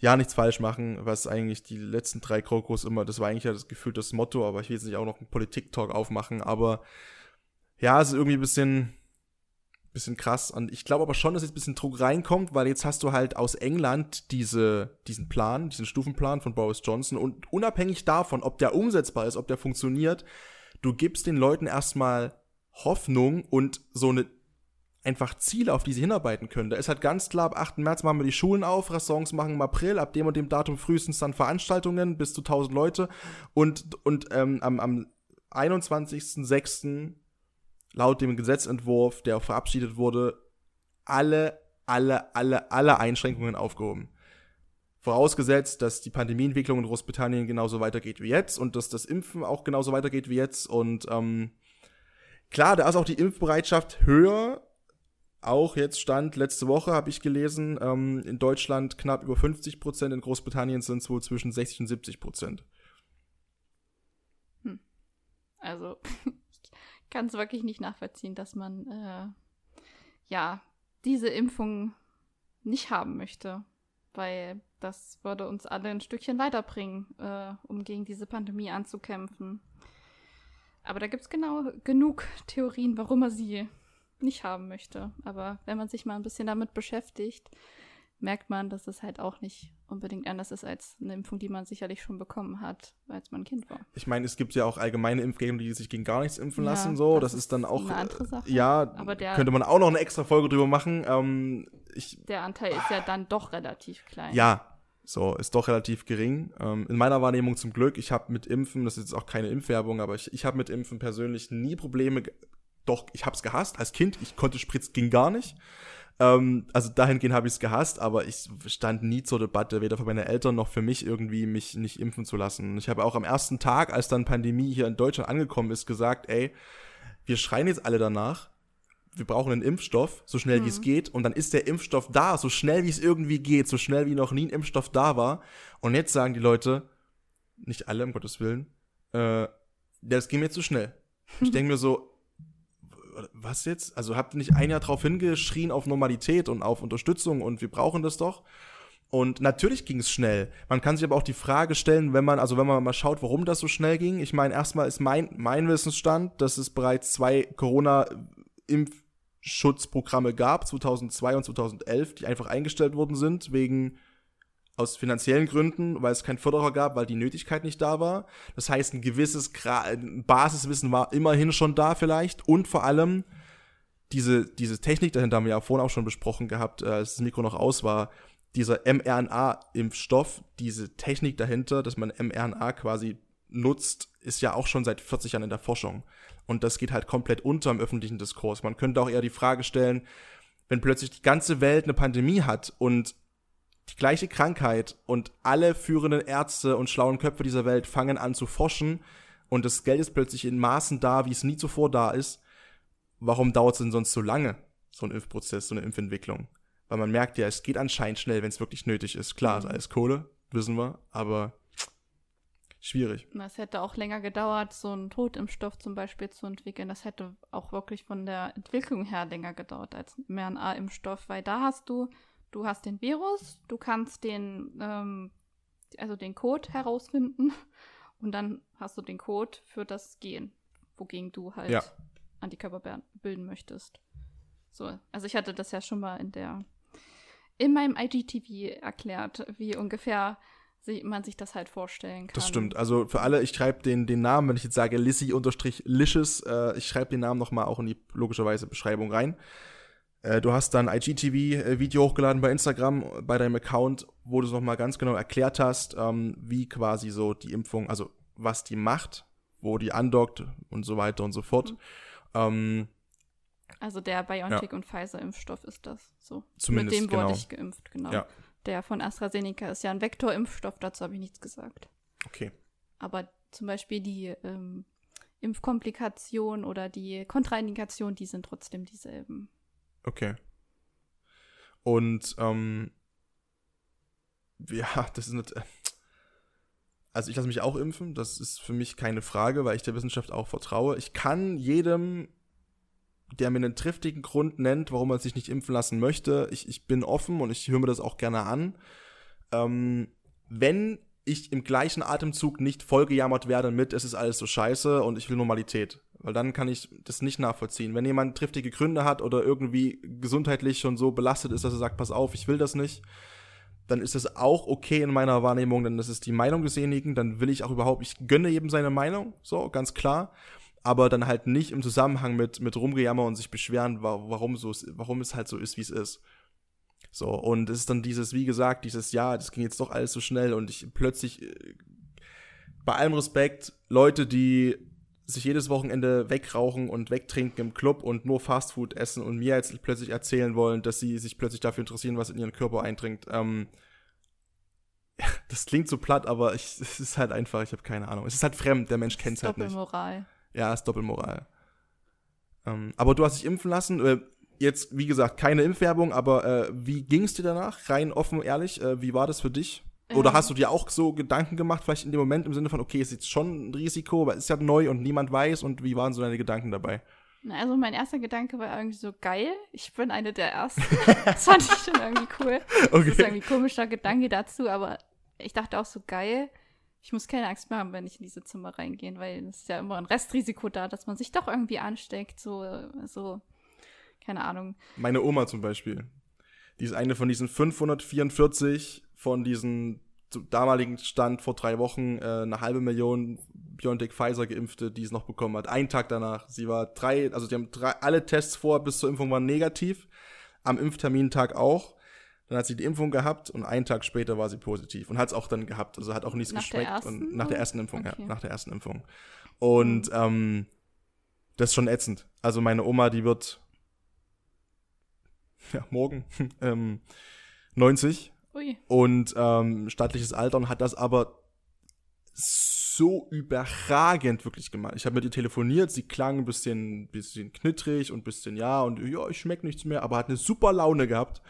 ja, nichts falsch machen, was eigentlich die letzten drei Krokos immer, das war eigentlich ja das Gefühl das Motto, aber ich will jetzt nicht auch noch einen Politik-Talk aufmachen, aber ja, es ist irgendwie ein bisschen, bisschen krass. Und ich glaube aber schon, dass jetzt ein bisschen Druck reinkommt, weil jetzt hast du halt aus England diese, diesen Plan, diesen Stufenplan von Boris Johnson und unabhängig davon, ob der umsetzbar ist, ob der funktioniert, du gibst den Leuten erstmal Hoffnung und so eine einfach Ziele, auf die sie hinarbeiten können. Da ist halt ganz klar, ab 8. März machen wir die Schulen auf, Restaurants machen im April, ab dem und dem Datum frühestens dann Veranstaltungen bis zu 1000 Leute und, und ähm, am, am 21.06. laut dem Gesetzentwurf, der auch verabschiedet wurde, alle, alle, alle, alle Einschränkungen aufgehoben. Vorausgesetzt, dass die Pandemieentwicklung in Großbritannien genauso weitergeht wie jetzt und dass das Impfen auch genauso weitergeht wie jetzt. Und ähm, klar, da ist auch die Impfbereitschaft höher, auch jetzt stand, letzte Woche habe ich gelesen, ähm, in Deutschland knapp über 50 Prozent, in Großbritannien sind es wohl zwischen 60 und 70 Prozent. Hm. Also, ich kann es wirklich nicht nachvollziehen, dass man äh, ja diese Impfung nicht haben möchte, weil das würde uns alle ein Stückchen weiterbringen, äh, um gegen diese Pandemie anzukämpfen. Aber da gibt es genau genug Theorien, warum er sie nicht haben möchte. Aber wenn man sich mal ein bisschen damit beschäftigt, merkt man, dass es halt auch nicht unbedingt anders ist als eine Impfung, die man sicherlich schon bekommen hat, als man Kind war. Ich meine, es gibt ja auch allgemeine Impfgegner, die sich gegen gar nichts impfen ja, lassen. So, das, das ist dann auch eine andere Sache. Ja, der, könnte man auch noch eine extra Folge drüber machen. Ähm, ich, der Anteil ist ja dann doch relativ klein. Ja, so, ist doch relativ gering. Ähm, in meiner Wahrnehmung zum Glück, ich habe mit Impfen, das ist jetzt auch keine Impfwerbung, aber ich, ich habe mit Impfen persönlich nie Probleme. Doch, ich habe es gehasst als Kind. Ich konnte Spritz, ging gar nicht. Ähm, also dahingehend habe ich es gehasst, aber ich stand nie zur Debatte, weder für meine Eltern noch für mich irgendwie, mich nicht impfen zu lassen. Ich habe auch am ersten Tag, als dann Pandemie hier in Deutschland angekommen ist, gesagt, ey, wir schreien jetzt alle danach wir brauchen einen Impfstoff, so schnell mhm. wie es mhm. geht. Und dann ist der Impfstoff da, so schnell wie es irgendwie geht, so schnell wie noch nie ein Impfstoff da war. Und jetzt sagen die Leute, nicht alle, um Gottes Willen, äh, das ging mir zu schnell. Ich denke mir so, was jetzt? Also habt ihr nicht ein Jahr drauf hingeschrien auf Normalität und auf Unterstützung und wir brauchen das doch? Und natürlich ging es schnell. Man kann sich aber auch die Frage stellen, wenn man, also wenn man mal schaut, warum das so schnell ging. Ich meine, erstmal ist mein, mein Wissensstand, dass es bereits zwei Corona-Impf Schutzprogramme gab, 2002 und 2011, die einfach eingestellt worden sind, wegen aus finanziellen Gründen, weil es keinen Förderer gab, weil die Nötigkeit nicht da war. Das heißt, ein gewisses Gra Basiswissen war immerhin schon da vielleicht und vor allem diese, diese Technik dahinter haben wir ja vorhin auch schon besprochen gehabt, äh, als das Mikro noch aus war, dieser mRNA-Impfstoff, diese Technik dahinter, dass man mRNA quasi nutzt, ist ja auch schon seit 40 Jahren in der Forschung. Und das geht halt komplett unter im öffentlichen Diskurs. Man könnte auch eher die Frage stellen, wenn plötzlich die ganze Welt eine Pandemie hat und die gleiche Krankheit und alle führenden Ärzte und schlauen Köpfe dieser Welt fangen an zu forschen und das Geld ist plötzlich in Maßen da, wie es nie zuvor da ist, warum dauert es denn sonst so lange, so ein Impfprozess, so eine Impfentwicklung? Weil man merkt ja, es geht anscheinend schnell, wenn es wirklich nötig ist. Klar, ist mhm. alles Kohle, wissen wir, aber schwierig. Es hätte auch länger gedauert, so einen Totimpfstoff zum Beispiel zu entwickeln. Das hätte auch wirklich von der Entwicklung her länger gedauert als ein mRNA-Impfstoff, weil da hast du, du hast den Virus, du kannst den, ähm, also den Code herausfinden und dann hast du den Code für das Gen, wogegen du halt ja. Antikörper bilden möchtest. So, also ich hatte das ja schon mal in der in meinem IGTV erklärt, wie ungefähr man sich das halt vorstellen kann. Das stimmt. Also für alle, ich schreibe den, den Namen, wenn ich jetzt sage Lissy-Licious, äh, ich schreibe den Namen nochmal auch in die logischerweise Beschreibung rein. Äh, du hast dann IGTV-Video hochgeladen bei Instagram, bei deinem Account, wo du es nochmal ganz genau erklärt hast, ähm, wie quasi so die Impfung, also was die macht, wo die andockt und so weiter und so fort. Mhm. Ähm, also der BioNTech ja. und Pfizer-Impfstoff ist das so. Zumindest, Mit dem genau. wurde ich geimpft, genau. Ja. Der von AstraZeneca ist ja ein Vektorimpfstoff, dazu habe ich nichts gesagt. Okay. Aber zum Beispiel die ähm, Impfkomplikation oder die Kontraindikation, die sind trotzdem dieselben. Okay. Und ähm, ja, das ist nicht. Also ich lasse mich auch impfen, das ist für mich keine Frage, weil ich der Wissenschaft auch vertraue. Ich kann jedem der mir einen triftigen Grund nennt, warum er sich nicht impfen lassen möchte. Ich, ich bin offen und ich höre mir das auch gerne an. Ähm, wenn ich im gleichen Atemzug nicht vollgejammert werde mit, es ist alles so scheiße und ich will Normalität. Weil dann kann ich das nicht nachvollziehen. Wenn jemand triftige Gründe hat oder irgendwie gesundheitlich schon so belastet ist, dass er sagt, pass auf, ich will das nicht, dann ist das auch okay in meiner Wahrnehmung, denn das ist die Meinung desjenigen, dann will ich auch überhaupt, ich gönne jedem seine Meinung, so, ganz klar aber dann halt nicht im Zusammenhang mit, mit Rumgejammer und sich beschweren, warum, so, warum es halt so ist, wie es ist. So, und es ist dann dieses, wie gesagt, dieses, ja, das ging jetzt doch alles so schnell und ich plötzlich, äh, bei allem Respekt, Leute, die sich jedes Wochenende wegrauchen und wegtrinken im Club und nur Fastfood essen und mir jetzt plötzlich erzählen wollen, dass sie sich plötzlich dafür interessieren, was in ihren Körper eindringt. Ähm, das klingt so platt, aber ich, es ist halt einfach, ich habe keine Ahnung. Es ist halt fremd, der Mensch kennt es halt nicht. Doppelmoral. Ja, ist Doppelmoral. Ähm, aber du hast dich impfen lassen. Jetzt, wie gesagt, keine Impfwerbung, aber äh, wie ging es dir danach? Rein offen, ehrlich, äh, wie war das für dich? Oder Ähm. hast du dir auch so Gedanken gemacht, vielleicht in dem Moment im Sinne von, okay, ist jetzt schon ein Risiko, weil es ist ja neu und niemand weiß und wie waren so deine Gedanken dabei? Also mein erster Gedanke war irgendwie so geil. Ich bin eine der ersten. das fand ich schon irgendwie cool. Das ist irgendwie ein komischer Gedanke dazu, aber ich dachte auch so geil. Ich muss keine Angst mehr haben, wenn ich in diese Zimmer reingehe, weil es ist ja immer ein Restrisiko da, dass man sich doch irgendwie ansteckt. So, so, keine Ahnung. Meine Oma zum Beispiel. Die ist eine von diesen 544 von diesen zum damaligen Stand vor drei Wochen äh, eine halbe Million BioNTech Pfizer geimpfte, die es noch bekommen hat. Einen Tag danach. Sie war drei, also die haben drei, alle Tests vor bis zur Impfung waren negativ. Am Impftermintag auch. Dann hat sie die Impfung gehabt und einen Tag später war sie positiv und hat es auch dann gehabt. Also hat auch nichts Nach geschmeckt. und nach der ersten Impfung, Okay. ja. Nach der ersten Impfung. Und ähm, das ist schon ätzend. Also meine Oma, die wird ja, morgen ähm, 90 Ui. und ähm, stattliches Alter und hat das aber so überragend wirklich gemacht. Ich habe mit ihr telefoniert, sie klang ein bisschen, bisschen knittrig und ein bisschen ja und ja, ich schmeck nichts mehr, aber hat eine super Laune gehabt.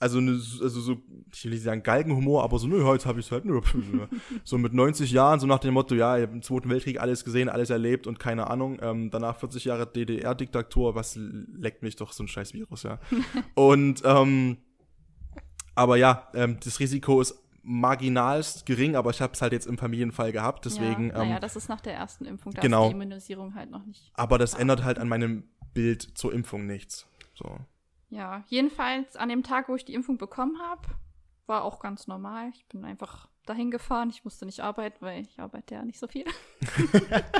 Also, eine, also so, ich will nicht sagen Galgenhumor, aber so, nö, heute habe ich es halt nur. so mit 90 Jahren, so nach dem Motto, ja, im Zweiten Weltkrieg alles gesehen, alles erlebt und keine Ahnung. Ähm, danach 40 Jahre DDR-Diktatur, was leckt mich doch so ein scheiß Virus, ja. und, ähm, aber ja, ähm, das Risiko ist marginalst gering, aber ich habe es halt jetzt im Familienfall gehabt, deswegen. Ja, naja, ähm, das ist nach der ersten Impfung. Da genau. ist die Immunisierung halt noch nicht. aber das ändert halt an meinem Bild zur Impfung nichts. So. Ja, jedenfalls an dem Tag, wo ich die Impfung bekommen habe, war auch ganz normal. Ich bin einfach dahin gefahren. Ich musste nicht arbeiten, weil ich arbeite ja nicht so viel.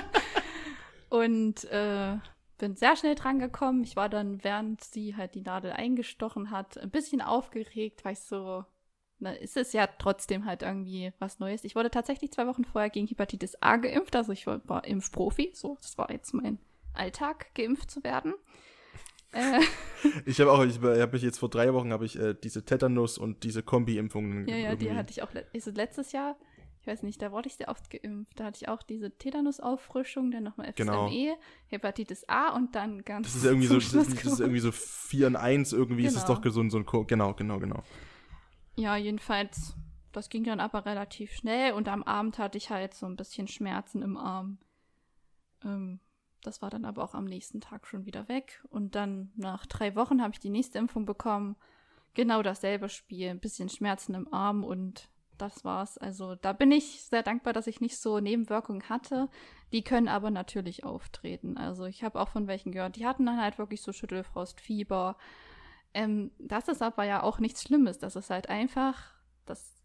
Und äh, bin sehr schnell dran gekommen. Ich war dann, während sie halt die Nadel eingestochen hat, ein bisschen aufgeregt, weil ich so, na, ist es ja trotzdem halt irgendwie was Neues. Ich wurde tatsächlich zwei Wochen vorher gegen Hepatitis A geimpft, also ich war, war Impfprofi, so, das war jetzt mein Alltag, geimpft zu werden. Äh, Ich habe auch, ich habe mich jetzt vor drei Wochen habe ich äh, diese Tetanus und diese Kombi-Impfungen. Ja, ja, die hatte ich auch es letztes Jahr. Ich weiß nicht, da wurde ich sehr oft geimpft. Da hatte ich auch diese Tetanus-Auffrischung, dann nochmal FSME, Genau. Hepatitis A und dann ganz. Das ist irgendwie so, das das ist irgendwie so 4 in 1, irgendwie ist es Genau. doch gesund, so ein Ko Genau, genau, genau. Ja, jedenfalls, das ging dann aber relativ schnell und am Abend hatte ich halt so ein bisschen Schmerzen im Arm. Ähm, das war dann aber auch am nächsten Tag schon wieder weg. Und dann nach drei Wochen habe ich die nächste Impfung bekommen. Genau dasselbe Spiel, ein bisschen Schmerzen im Arm und das war's. Also da bin ich sehr dankbar, dass ich nicht so Nebenwirkungen hatte. Die können aber natürlich auftreten. Also ich habe auch von welchen gehört, die hatten dann halt wirklich so Schüttelfrost, Fieber. Ähm, das ist aber ja auch nichts Schlimmes. Das ist halt einfach das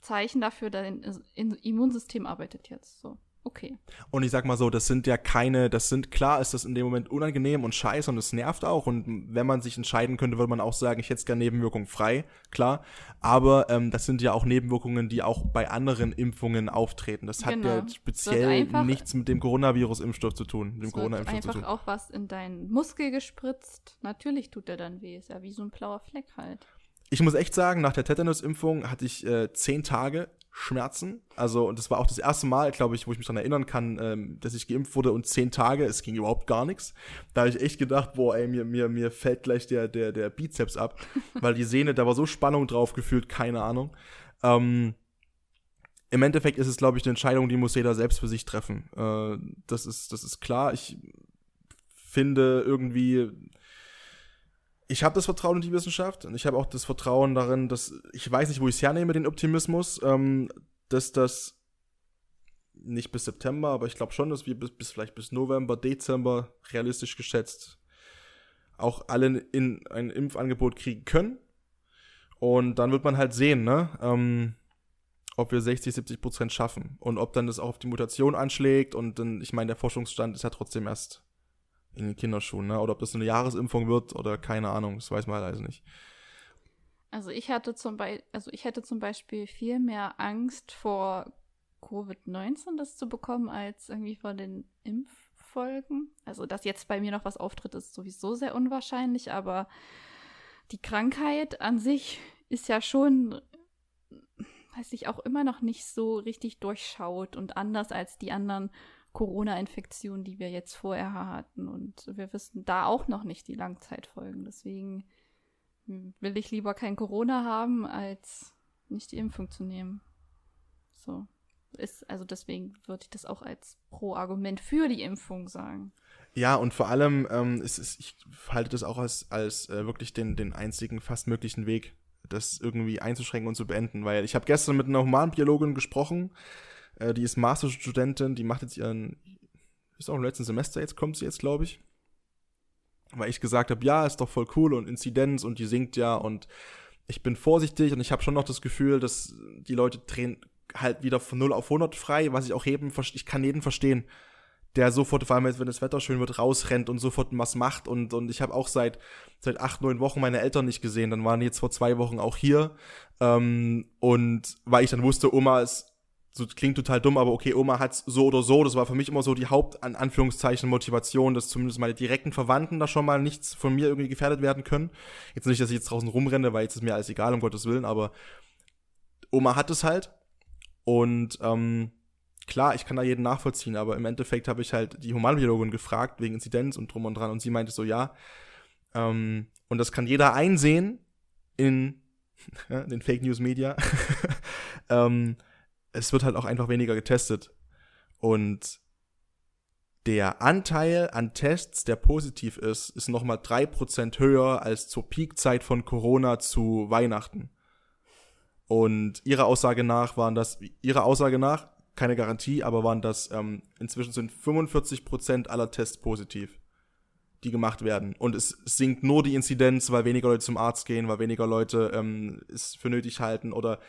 Zeichen dafür, dein In- Immunsystem arbeitet jetzt so. Okay. Und ich sag mal so, das sind ja keine, das sind, klar ist das in dem Moment unangenehm und scheiße und es nervt auch. Und wenn man sich entscheiden könnte, würde man auch sagen, ich hätte es gerne Nebenwirkungen frei, klar. Aber ähm, das sind ja auch Nebenwirkungen, die auch bei anderen Impfungen auftreten. Das hat Genau. ja Wird speziell einfach- nichts mit dem Coronavirus-Impfstoff zu tun, mit dem Corona-Impfstoff zu einfach tun. auch was in deinen Muskel gespritzt. Natürlich tut der dann weh. Ist ja wie so ein blauer Fleck halt. Ich muss echt sagen, nach der Tetanus-Impfung hatte ich äh, zehn Tage Schmerzen. Also, und das war auch das erste Mal, glaube ich, wo ich mich daran erinnern kann, ähm, dass ich geimpft wurde und zehn Tage, es ging überhaupt gar nichts. Da habe ich echt gedacht, boah, ey, mir, mir, mir fällt gleich der, der, der Bizeps ab, weil die Sehne, da war so Spannung drauf gefühlt, keine Ahnung. Ähm, Im Endeffekt ist es, glaube ich, eine Entscheidung, die muss jeder selbst für sich treffen. Äh, das, ist, das ist klar. Ich finde irgendwie, ich habe das Vertrauen in die Wissenschaft und ich habe auch das Vertrauen darin, dass ich weiß nicht, wo ich es hernehme, den Optimismus, ähm, dass das nicht bis September, aber ich glaube schon, dass wir bis, bis vielleicht bis November, Dezember realistisch geschätzt auch alle in ein Impfangebot kriegen können. Und dann wird man halt sehen, ne? Ähm, ob wir 60, 70 Prozent schaffen. Und ob dann das auch auf die Mutation anschlägt. Und dann, ich meine, der Forschungsstand ist ja trotzdem erst in den Kinderschuhen, ne? Oder ob das eine Jahresimpfung wird oder keine Ahnung, das weiß man halt also nicht. Also ich hatte zum Beispiel, also ich hätte zum Beispiel viel mehr Angst vor Covid-19 das zu bekommen, als irgendwie vor den Impffolgen. Also, dass jetzt bei mir noch was auftritt, ist sowieso sehr unwahrscheinlich, aber die Krankheit an sich ist ja schon, weiß ich, auch immer noch nicht so richtig durchschaut und anders als die anderen Corona-Infektion, die wir jetzt vorher hatten. Und wir wissen da auch noch nicht die Langzeitfolgen. Deswegen will ich lieber kein Corona haben, als nicht die Impfung zu nehmen. So. Ist, also deswegen würde ich das auch als Pro-Argument für die Impfung sagen. Ja, und vor allem, ähm, ist, ist, ich halte das auch als, als äh, wirklich den, den einzigen fast möglichen Weg, das irgendwie einzuschränken und zu beenden. Weil ich habe gestern mit einer Humanbiologin gesprochen, äh, die ist Masterstudentin, die macht jetzt ihren, ist auch im letzten Semester, jetzt kommt sie jetzt, glaube ich. Weil ich gesagt habe, ja, ist doch voll cool und Inzidenz und die sinkt ja und ich bin vorsichtig und ich habe schon noch das Gefühl, dass die Leute drehen halt wieder von 0 auf 100 frei, was ich auch eben, ich kann jeden verstehen, der sofort, vor allem wenn das Wetter schön wird, rausrennt und sofort was macht und, und ich habe auch seit, seit acht, neun Wochen meine Eltern nicht gesehen, dann waren die jetzt vor zwei Wochen auch hier ähm, und weil ich dann wusste, Oma ist so klingt total dumm, aber okay, Oma hat's so oder so. Das war für mich immer so die Haupt an Anführungszeichen Motivation, dass zumindest meine direkten Verwandten da schon mal nichts von mir irgendwie gefährdet werden können. Jetzt nicht, dass ich jetzt draußen rumrenne, weil jetzt ist mir alles egal, um Gottes Willen, aber Oma hat es halt. Und ähm, klar, ich kann da jeden nachvollziehen, aber im Endeffekt habe ich halt die Humanbiologin gefragt wegen Inzidenz und drum und dran und sie meinte so, ja. Ähm, und das kann jeder einsehen in ja, den Fake News Media. ähm, es wird halt auch einfach weniger getestet. Und der Anteil an Tests, der positiv ist, ist nochmal 3% höher als zur Peakzeit von Corona zu Weihnachten. Und ihrer Aussage nach waren das, ihrer Aussage nach, keine Garantie, aber waren das, ähm, inzwischen sind 45% aller Tests positiv, die gemacht werden. Und es sinkt nur die Inzidenz, weil weniger Leute zum Arzt gehen, weil weniger Leute ähm, es für nötig halten oder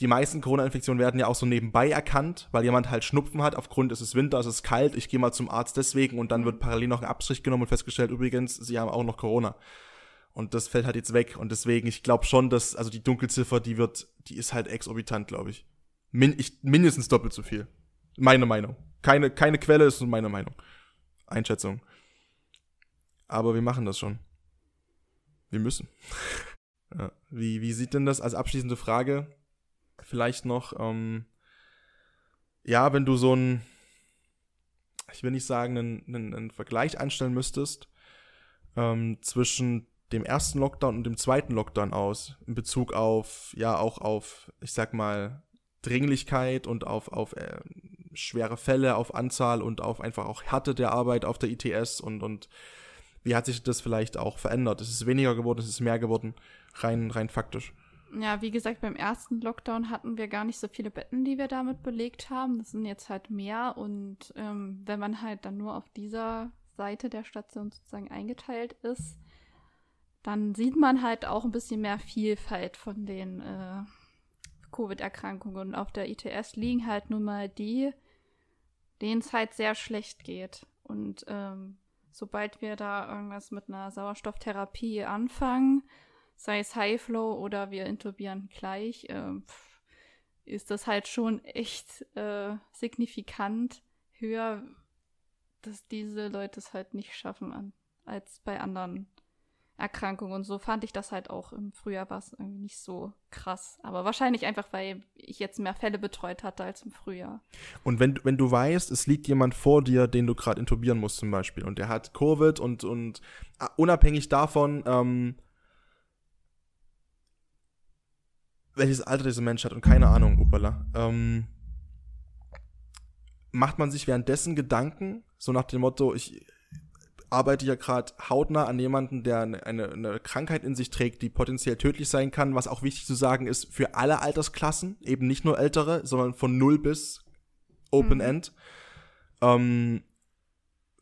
die meisten Corona-Infektionen werden ja auch so nebenbei erkannt, weil jemand halt Schnupfen hat, aufgrund es ist Winter, es ist kalt, ich gehe mal zum Arzt deswegen und dann wird parallel noch ein Abstrich genommen und festgestellt, übrigens, sie haben auch noch Corona. Und das fällt halt jetzt weg. Und deswegen, ich glaube schon, dass, also die Dunkelziffer, die wird, die ist halt exorbitant, glaube ich. Min ich. Mindestens doppelt so viel. Meine Meinung. Keine, keine Quelle ist meine Meinung. Einschätzung. Aber wir machen das schon. Wir müssen. ja. wie, wie sieht denn das als abschließende Frage? Vielleicht noch, ähm, ja, wenn du so ein, ich will nicht sagen, einen, einen, einen Vergleich anstellen müsstest ähm, zwischen dem ersten Lockdown und dem zweiten Lockdown aus, in Bezug auf, ja, auch auf, ich sag mal, Dringlichkeit und auf, auf äh, schwere Fälle, auf Anzahl und auf einfach auch Härte der Arbeit auf der ITS und, und wie hat sich das vielleicht auch verändert? Ist es weniger geworden, ist es mehr geworden, rein, rein faktisch? Ja, wie gesagt, beim ersten Lockdown hatten wir gar nicht so viele Betten, die wir damit belegt haben. Das sind jetzt halt mehr. Und ähm, wenn man halt dann nur auf dieser Seite der Station sozusagen eingeteilt ist, dann sieht man halt auch ein bisschen mehr Vielfalt von den äh, Covid-Erkrankungen. Und auf der ITS liegen halt nun mal die, denen es halt sehr schlecht geht. Und ähm, sobald wir da irgendwas mit einer Sauerstofftherapie anfangen, sei es High Flow oder wir intubieren gleich, äh, ist das halt schon echt äh, signifikant höher, dass diese Leute es halt nicht schaffen an, als bei anderen Erkrankungen. Und so fand ich das halt auch im Frühjahr war es irgendwie nicht so krass. Aber wahrscheinlich einfach, weil ich jetzt mehr Fälle betreut hatte als im Frühjahr. Und wenn, wenn du weißt, es liegt jemand vor dir, den du gerade intubieren musst zum Beispiel, und der hat Covid und, und uh, unabhängig davon, ähm, welches Alter dieser Mensch hat und keine Ahnung, upala. Ähm, macht man sich währenddessen Gedanken, so nach dem Motto, ich arbeite ja gerade hautnah an jemanden, der eine, eine, eine, Krankheit in sich trägt, die potenziell tödlich sein kann, was auch wichtig zu sagen ist, für alle Altersklassen, eben nicht nur ältere, sondern von null bis Open mhm. End. Ähm,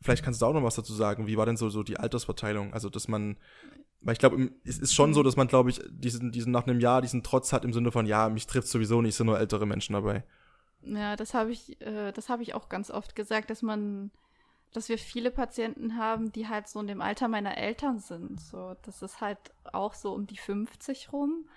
vielleicht kannst du auch noch was dazu sagen. Wie war denn so, so die Altersverteilung? Also, dass man weil ich glaube, es ist schon so, dass man, glaube ich, diesen, diesen nach einem Jahr diesen Trotz hat im Sinne von, ja, mich trifft sowieso nicht, sind nur ältere Menschen dabei. Ja, das habe ich, äh, das habe ich auch ganz oft gesagt, dass man, dass wir viele Patienten haben, die halt so in dem Alter meiner Eltern sind. So, das ist halt auch so um die 50 rum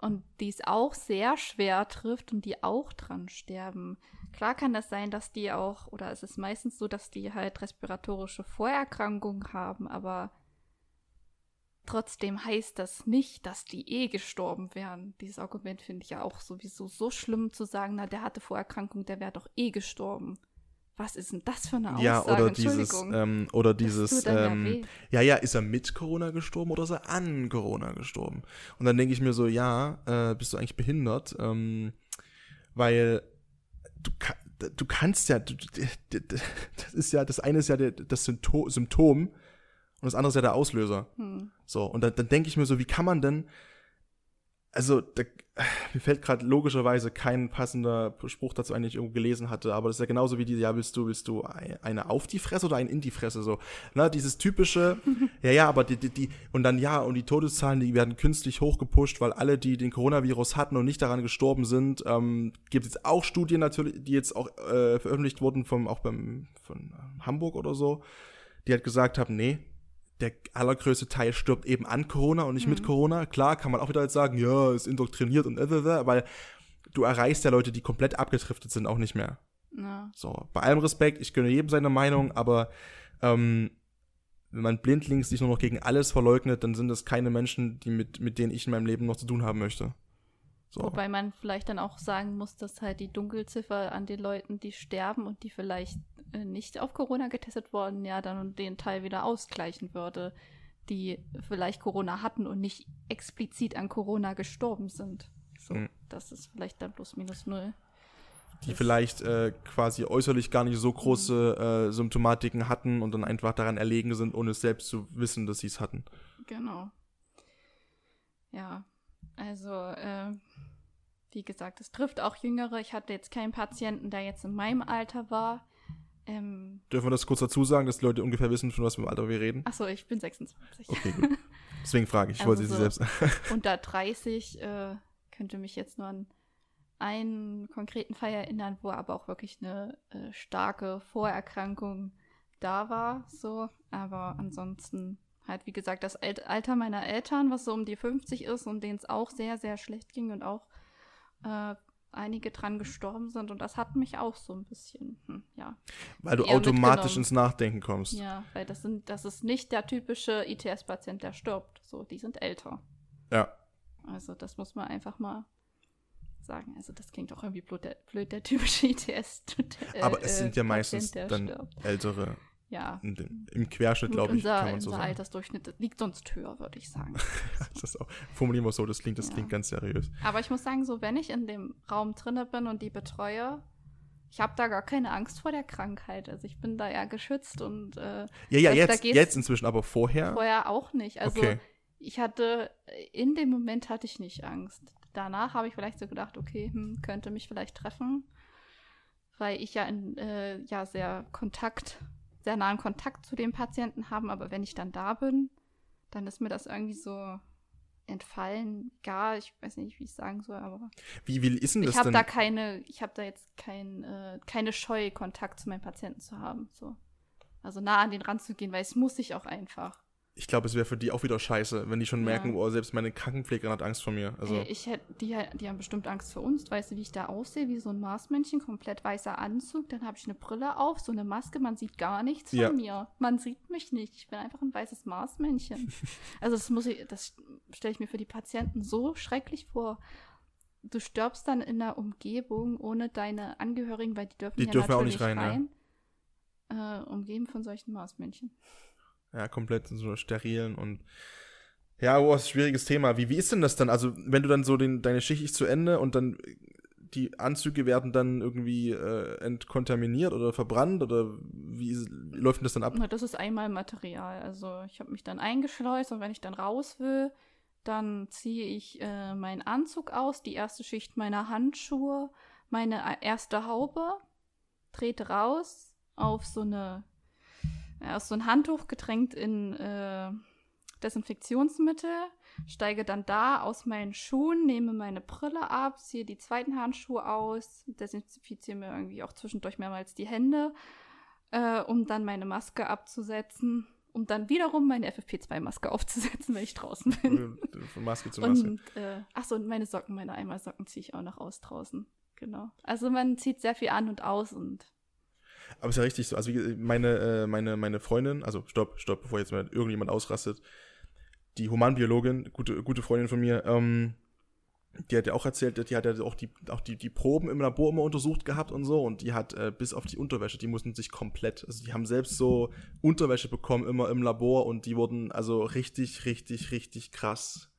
und die es auch sehr schwer trifft und die auch dran sterben. Klar kann das sein, dass die auch, oder es ist meistens so, dass die halt respiratorische Vorerkrankungen haben, aber Trotzdem heißt das nicht, dass die eh gestorben wären. Dieses Argument finde ich ja auch sowieso so schlimm zu sagen, na, der hatte Vorerkrankung, der wäre doch eh gestorben. was ist denn das für eine Aussage? Ja, oder dieses, ähm, oder dieses, ähm, ja, ja, ist er mit Corona gestorben oder ist er an Corona gestorben? Und dann denke ich mir so, ja, äh, bist du eigentlich behindert? Ähm, weil du, du kannst ja, du, das ist ja, das eine ist ja das Sympto- Symptom und das andere ist ja der Auslöser. Hm. So, und dann, dann denke ich mir so, wie kann man denn, also da, mir fällt gerade logischerweise kein passender Spruch dazu ein, den ich irgendwo gelesen hatte, aber das ist ja genauso wie die, ja, willst du, willst du ein- eine auf die Fresse oder ein in die Fresse, so, ne, dieses typische, ja, ja, aber die, die, die, und dann, ja, und die Todeszahlen, die werden künstlich hochgepusht, weil alle, die den Coronavirus hatten und nicht daran gestorben sind, ähm, gibt es auch Studien natürlich, die jetzt auch äh, veröffentlicht wurden vom, auch beim, von äh, Hamburg oder so, die halt gesagt haben, nee, der allergrößte Teil stirbt eben an Corona und nicht mit Corona. Klar, kann man auch wieder jetzt sagen, ja, ist indoktriniert und äh, äh, äh, weil du erreichst ja Leute, die komplett abgetriftet sind, auch nicht mehr. Ja. So, bei allem Respekt, ich gönne jedem seine Meinung, aber ähm, wenn man blindlings sich nur noch gegen alles verleugnet, dann sind das keine Menschen, die mit, mit denen ich in meinem Leben noch zu tun haben möchte. So. Wobei man vielleicht dann auch sagen muss, dass halt die Dunkelziffer an den Leuten, die sterben und die vielleicht nicht auf Corona getestet wurden, ja dann den Teil wieder ausgleichen würde, die vielleicht Corona hatten und nicht explizit an Corona gestorben sind. So, Mhm. das ist vielleicht dann plus minus null. die Das- vielleicht äh, quasi äußerlich gar nicht so große äh, Symptomatiken hatten und dann einfach daran erlegen sind, ohne es selbst zu wissen, dass sie es hatten. Genau. Ja, also äh, wie gesagt, es trifft auch Jüngere. Ich hatte jetzt keinen Patienten, der jetzt in meinem Alter war. Ähm, Dürfen wir das kurz dazu sagen, dass die Leute ungefähr wissen, von was für einem Alter wir reden? achso, ich bin 26. Okay, gut. Deswegen frage ich. Ich Also wollte sie so- selbst. Unter 30 äh, könnte mich jetzt nur an einen konkreten Fall erinnern, wo aber auch wirklich eine äh, starke Vorerkrankung da war. So, aber ansonsten halt, wie gesagt, das Al Alter meiner Eltern, was so um die 50 ist und denen es auch sehr, sehr schlecht ging und auch äh, einige dran gestorben sind. Und das hat mich auch so ein bisschen, hm, ja. Weil du automatisch ins Nachdenken kommst. Ja, weil das sind, das ist nicht der typische ITS-Patient, der stirbt. So, die sind älter. Ja. Also das muss man einfach mal sagen. Also das klingt auch irgendwie blöd, der, blöd, der typische ITS. Äh, Aber es sind ja äh, meistens Patient, dann stirbt. ältere. Ja. dem- Im Querschnitt, glaube ich, unser, kann man so sagen. Altersdurchschnitt liegt sonst höher, würde ich sagen. Das auch, formulieren wir es so, das klingt, das Ja. klingt ganz seriös. Aber ich muss sagen, so wenn ich in dem Raum drinne bin und die betreue, ich habe da gar keine Angst vor der Krankheit. Also ich bin da eher geschützt und äh, Ja, ja, jetzt, jetzt inzwischen, aber vorher. vorher auch nicht. Also Okay. ich hatte, in dem Moment hatte ich nicht Angst. Danach habe ich vielleicht so gedacht, okay, hm, könnte mich vielleicht treffen, weil ich ja in, äh, ja sehr Kontakt, sehr nahen Kontakt zu dem Patienten haben, aber wenn ich dann da bin, dann ist mir das irgendwie so entfallen. Gar, ich weiß nicht, wie ich sagen soll, aber Wie, wie ist denn das ich habe da keine, ich habe da jetzt kein, äh, keine Scheu, Kontakt zu meinem Patienten zu haben. So. Also nah an den ranzugehen, weil es muss ich auch einfach. Ich glaube, es wäre für die auch wieder scheiße, wenn die schon Ja. merken, oh, selbst meine Krankenpflegerin hat Angst vor mir. Also, Ey, ich hätte, die, die haben bestimmt Angst vor uns. Weißt du, wie ich da aussehe? Wie so ein Marsmännchen, komplett weißer Anzug. Dann habe ich eine Brille auf, so eine Maske. Man sieht gar nichts von Ja. mir. Man sieht mich nicht. Ich bin einfach ein weißes Marsmännchen. also das muss ich, das stelle ich mir für die Patienten so schrecklich vor. Du stirbst dann in einer Umgebung ohne deine Angehörigen, weil die dürfen Die ja dürfen auch natürlich nicht rein, Äh, umgeben von solchen Marsmännchen. Ja, komplett in so sterilen und. Ja, oh, das ist schwieriges Thema. Wie, wie ist denn das dann? Also, wenn du dann so den, deine Schicht ist zu Ende und dann die Anzüge werden dann irgendwie äh, entkontaminiert oder verbrannt oder wie, wie läuft denn das dann ab? Na, das ist einmal Material. Also ich habe mich dann eingeschleust und wenn ich dann raus will, dann ziehe ich äh, meinen Anzug aus, die erste Schicht meiner Handschuhe, meine äh, erste Haube, trete raus auf so eine, auf so ein Handtuch getränkt in äh, Desinfektionsmittel, steige dann da aus meinen Schuhen, nehme meine Brille ab, ziehe die zweiten Handschuhe aus, desinfiziere mir irgendwie auch zwischendurch mehrmals die Hände äh, um dann meine Maske abzusetzen, um dann wiederum meine FFP2-Maske aufzusetzen, wenn ich draußen bin. Von Maske zu Maske. Und, äh, ach so, und meine Socken, meine Eimersocken ziehe ich auch noch aus draußen. Genau. Also man zieht sehr viel an und aus und Aber ist ja richtig so. Also meine, äh, meine, meine Freundin, also stopp, stopp, bevor jetzt mal irgendjemand ausrastet, die Humanbiologin, gute, gute Freundin von mir, ähm, die hat ja auch erzählt, die hat ja auch die, auch die, die Proben im Labor immer untersucht gehabt und so und die hat äh, bis auf die Unterwäsche, die mussten sich komplett, also die haben selbst so Unterwäsche bekommen immer im Labor und die wurden also richtig, richtig, richtig krass.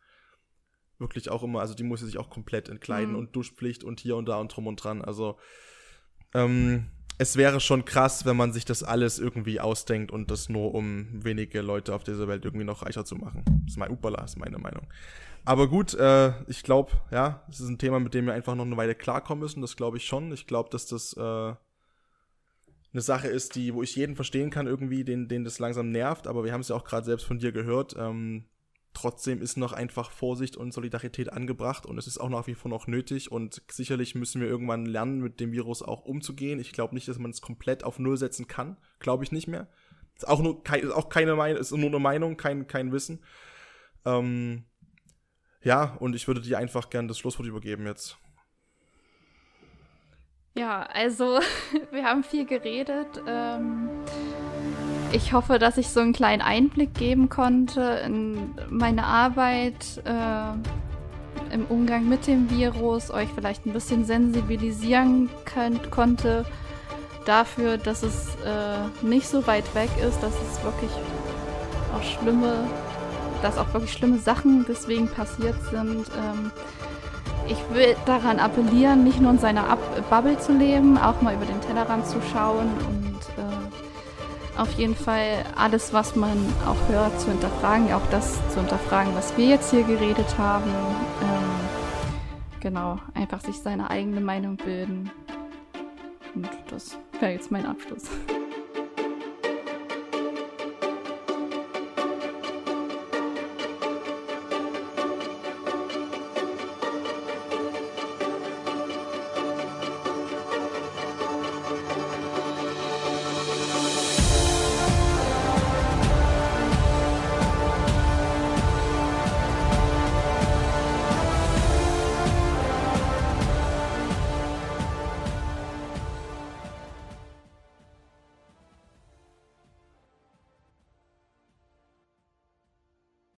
Wirklich auch immer, also die musste sich auch komplett entkleiden mhm. und Duschpflicht und hier und da und drum und dran. Also ähm, es wäre schon krass, wenn man sich das alles irgendwie ausdenkt und das nur um wenige Leute auf dieser Welt irgendwie noch reicher zu machen. Das ist mein Upala, ist meine Meinung. Aber gut, äh, ich glaube, ja, es ist ein Thema, mit dem wir einfach noch eine Weile klarkommen müssen. Das glaube ich schon. Ich glaube, dass das äh, eine Sache ist, die, wo ich jeden verstehen kann, irgendwie, den, den das langsam nervt. Aber wir haben es ja auch gerade selbst von dir gehört. Ähm, trotzdem ist noch einfach Vorsicht und Solidarität angebracht und es ist auch nach wie vor noch nötig. Und sicherlich müssen wir irgendwann lernen, mit dem Virus auch umzugehen. Ich glaube nicht, dass man es komplett auf Null setzen kann. Glaube ich nicht mehr. Ist auch nur ist auch keine Meinung, ist nur eine Meinung, kein, kein Wissen. Ähm, ja, und ich würde dir einfach gern das Schlusswort übergeben jetzt. Ja, also wir haben viel geredet. Ähm, ich hoffe, dass ich so einen kleinen Einblick geben konnte in meine Arbeit äh, im Umgang mit dem Virus, euch vielleicht ein bisschen sensibilisieren könnt, konnte dafür, dass es äh, nicht so weit weg ist, dass es wirklich auch schlimme dass auch wirklich schlimme Sachen deswegen passiert sind. Ähm, ich will daran appellieren, nicht nur in seiner Ab Bubble zu leben, auch mal über den Tellerrand zu schauen und auf jeden Fall alles, was man auch hört, zu hinterfragen, auch das zu hinterfragen, was wir jetzt hier geredet haben. Ähm, genau, einfach sich seine eigene Meinung bilden. Und das wäre jetzt mein Abschluss.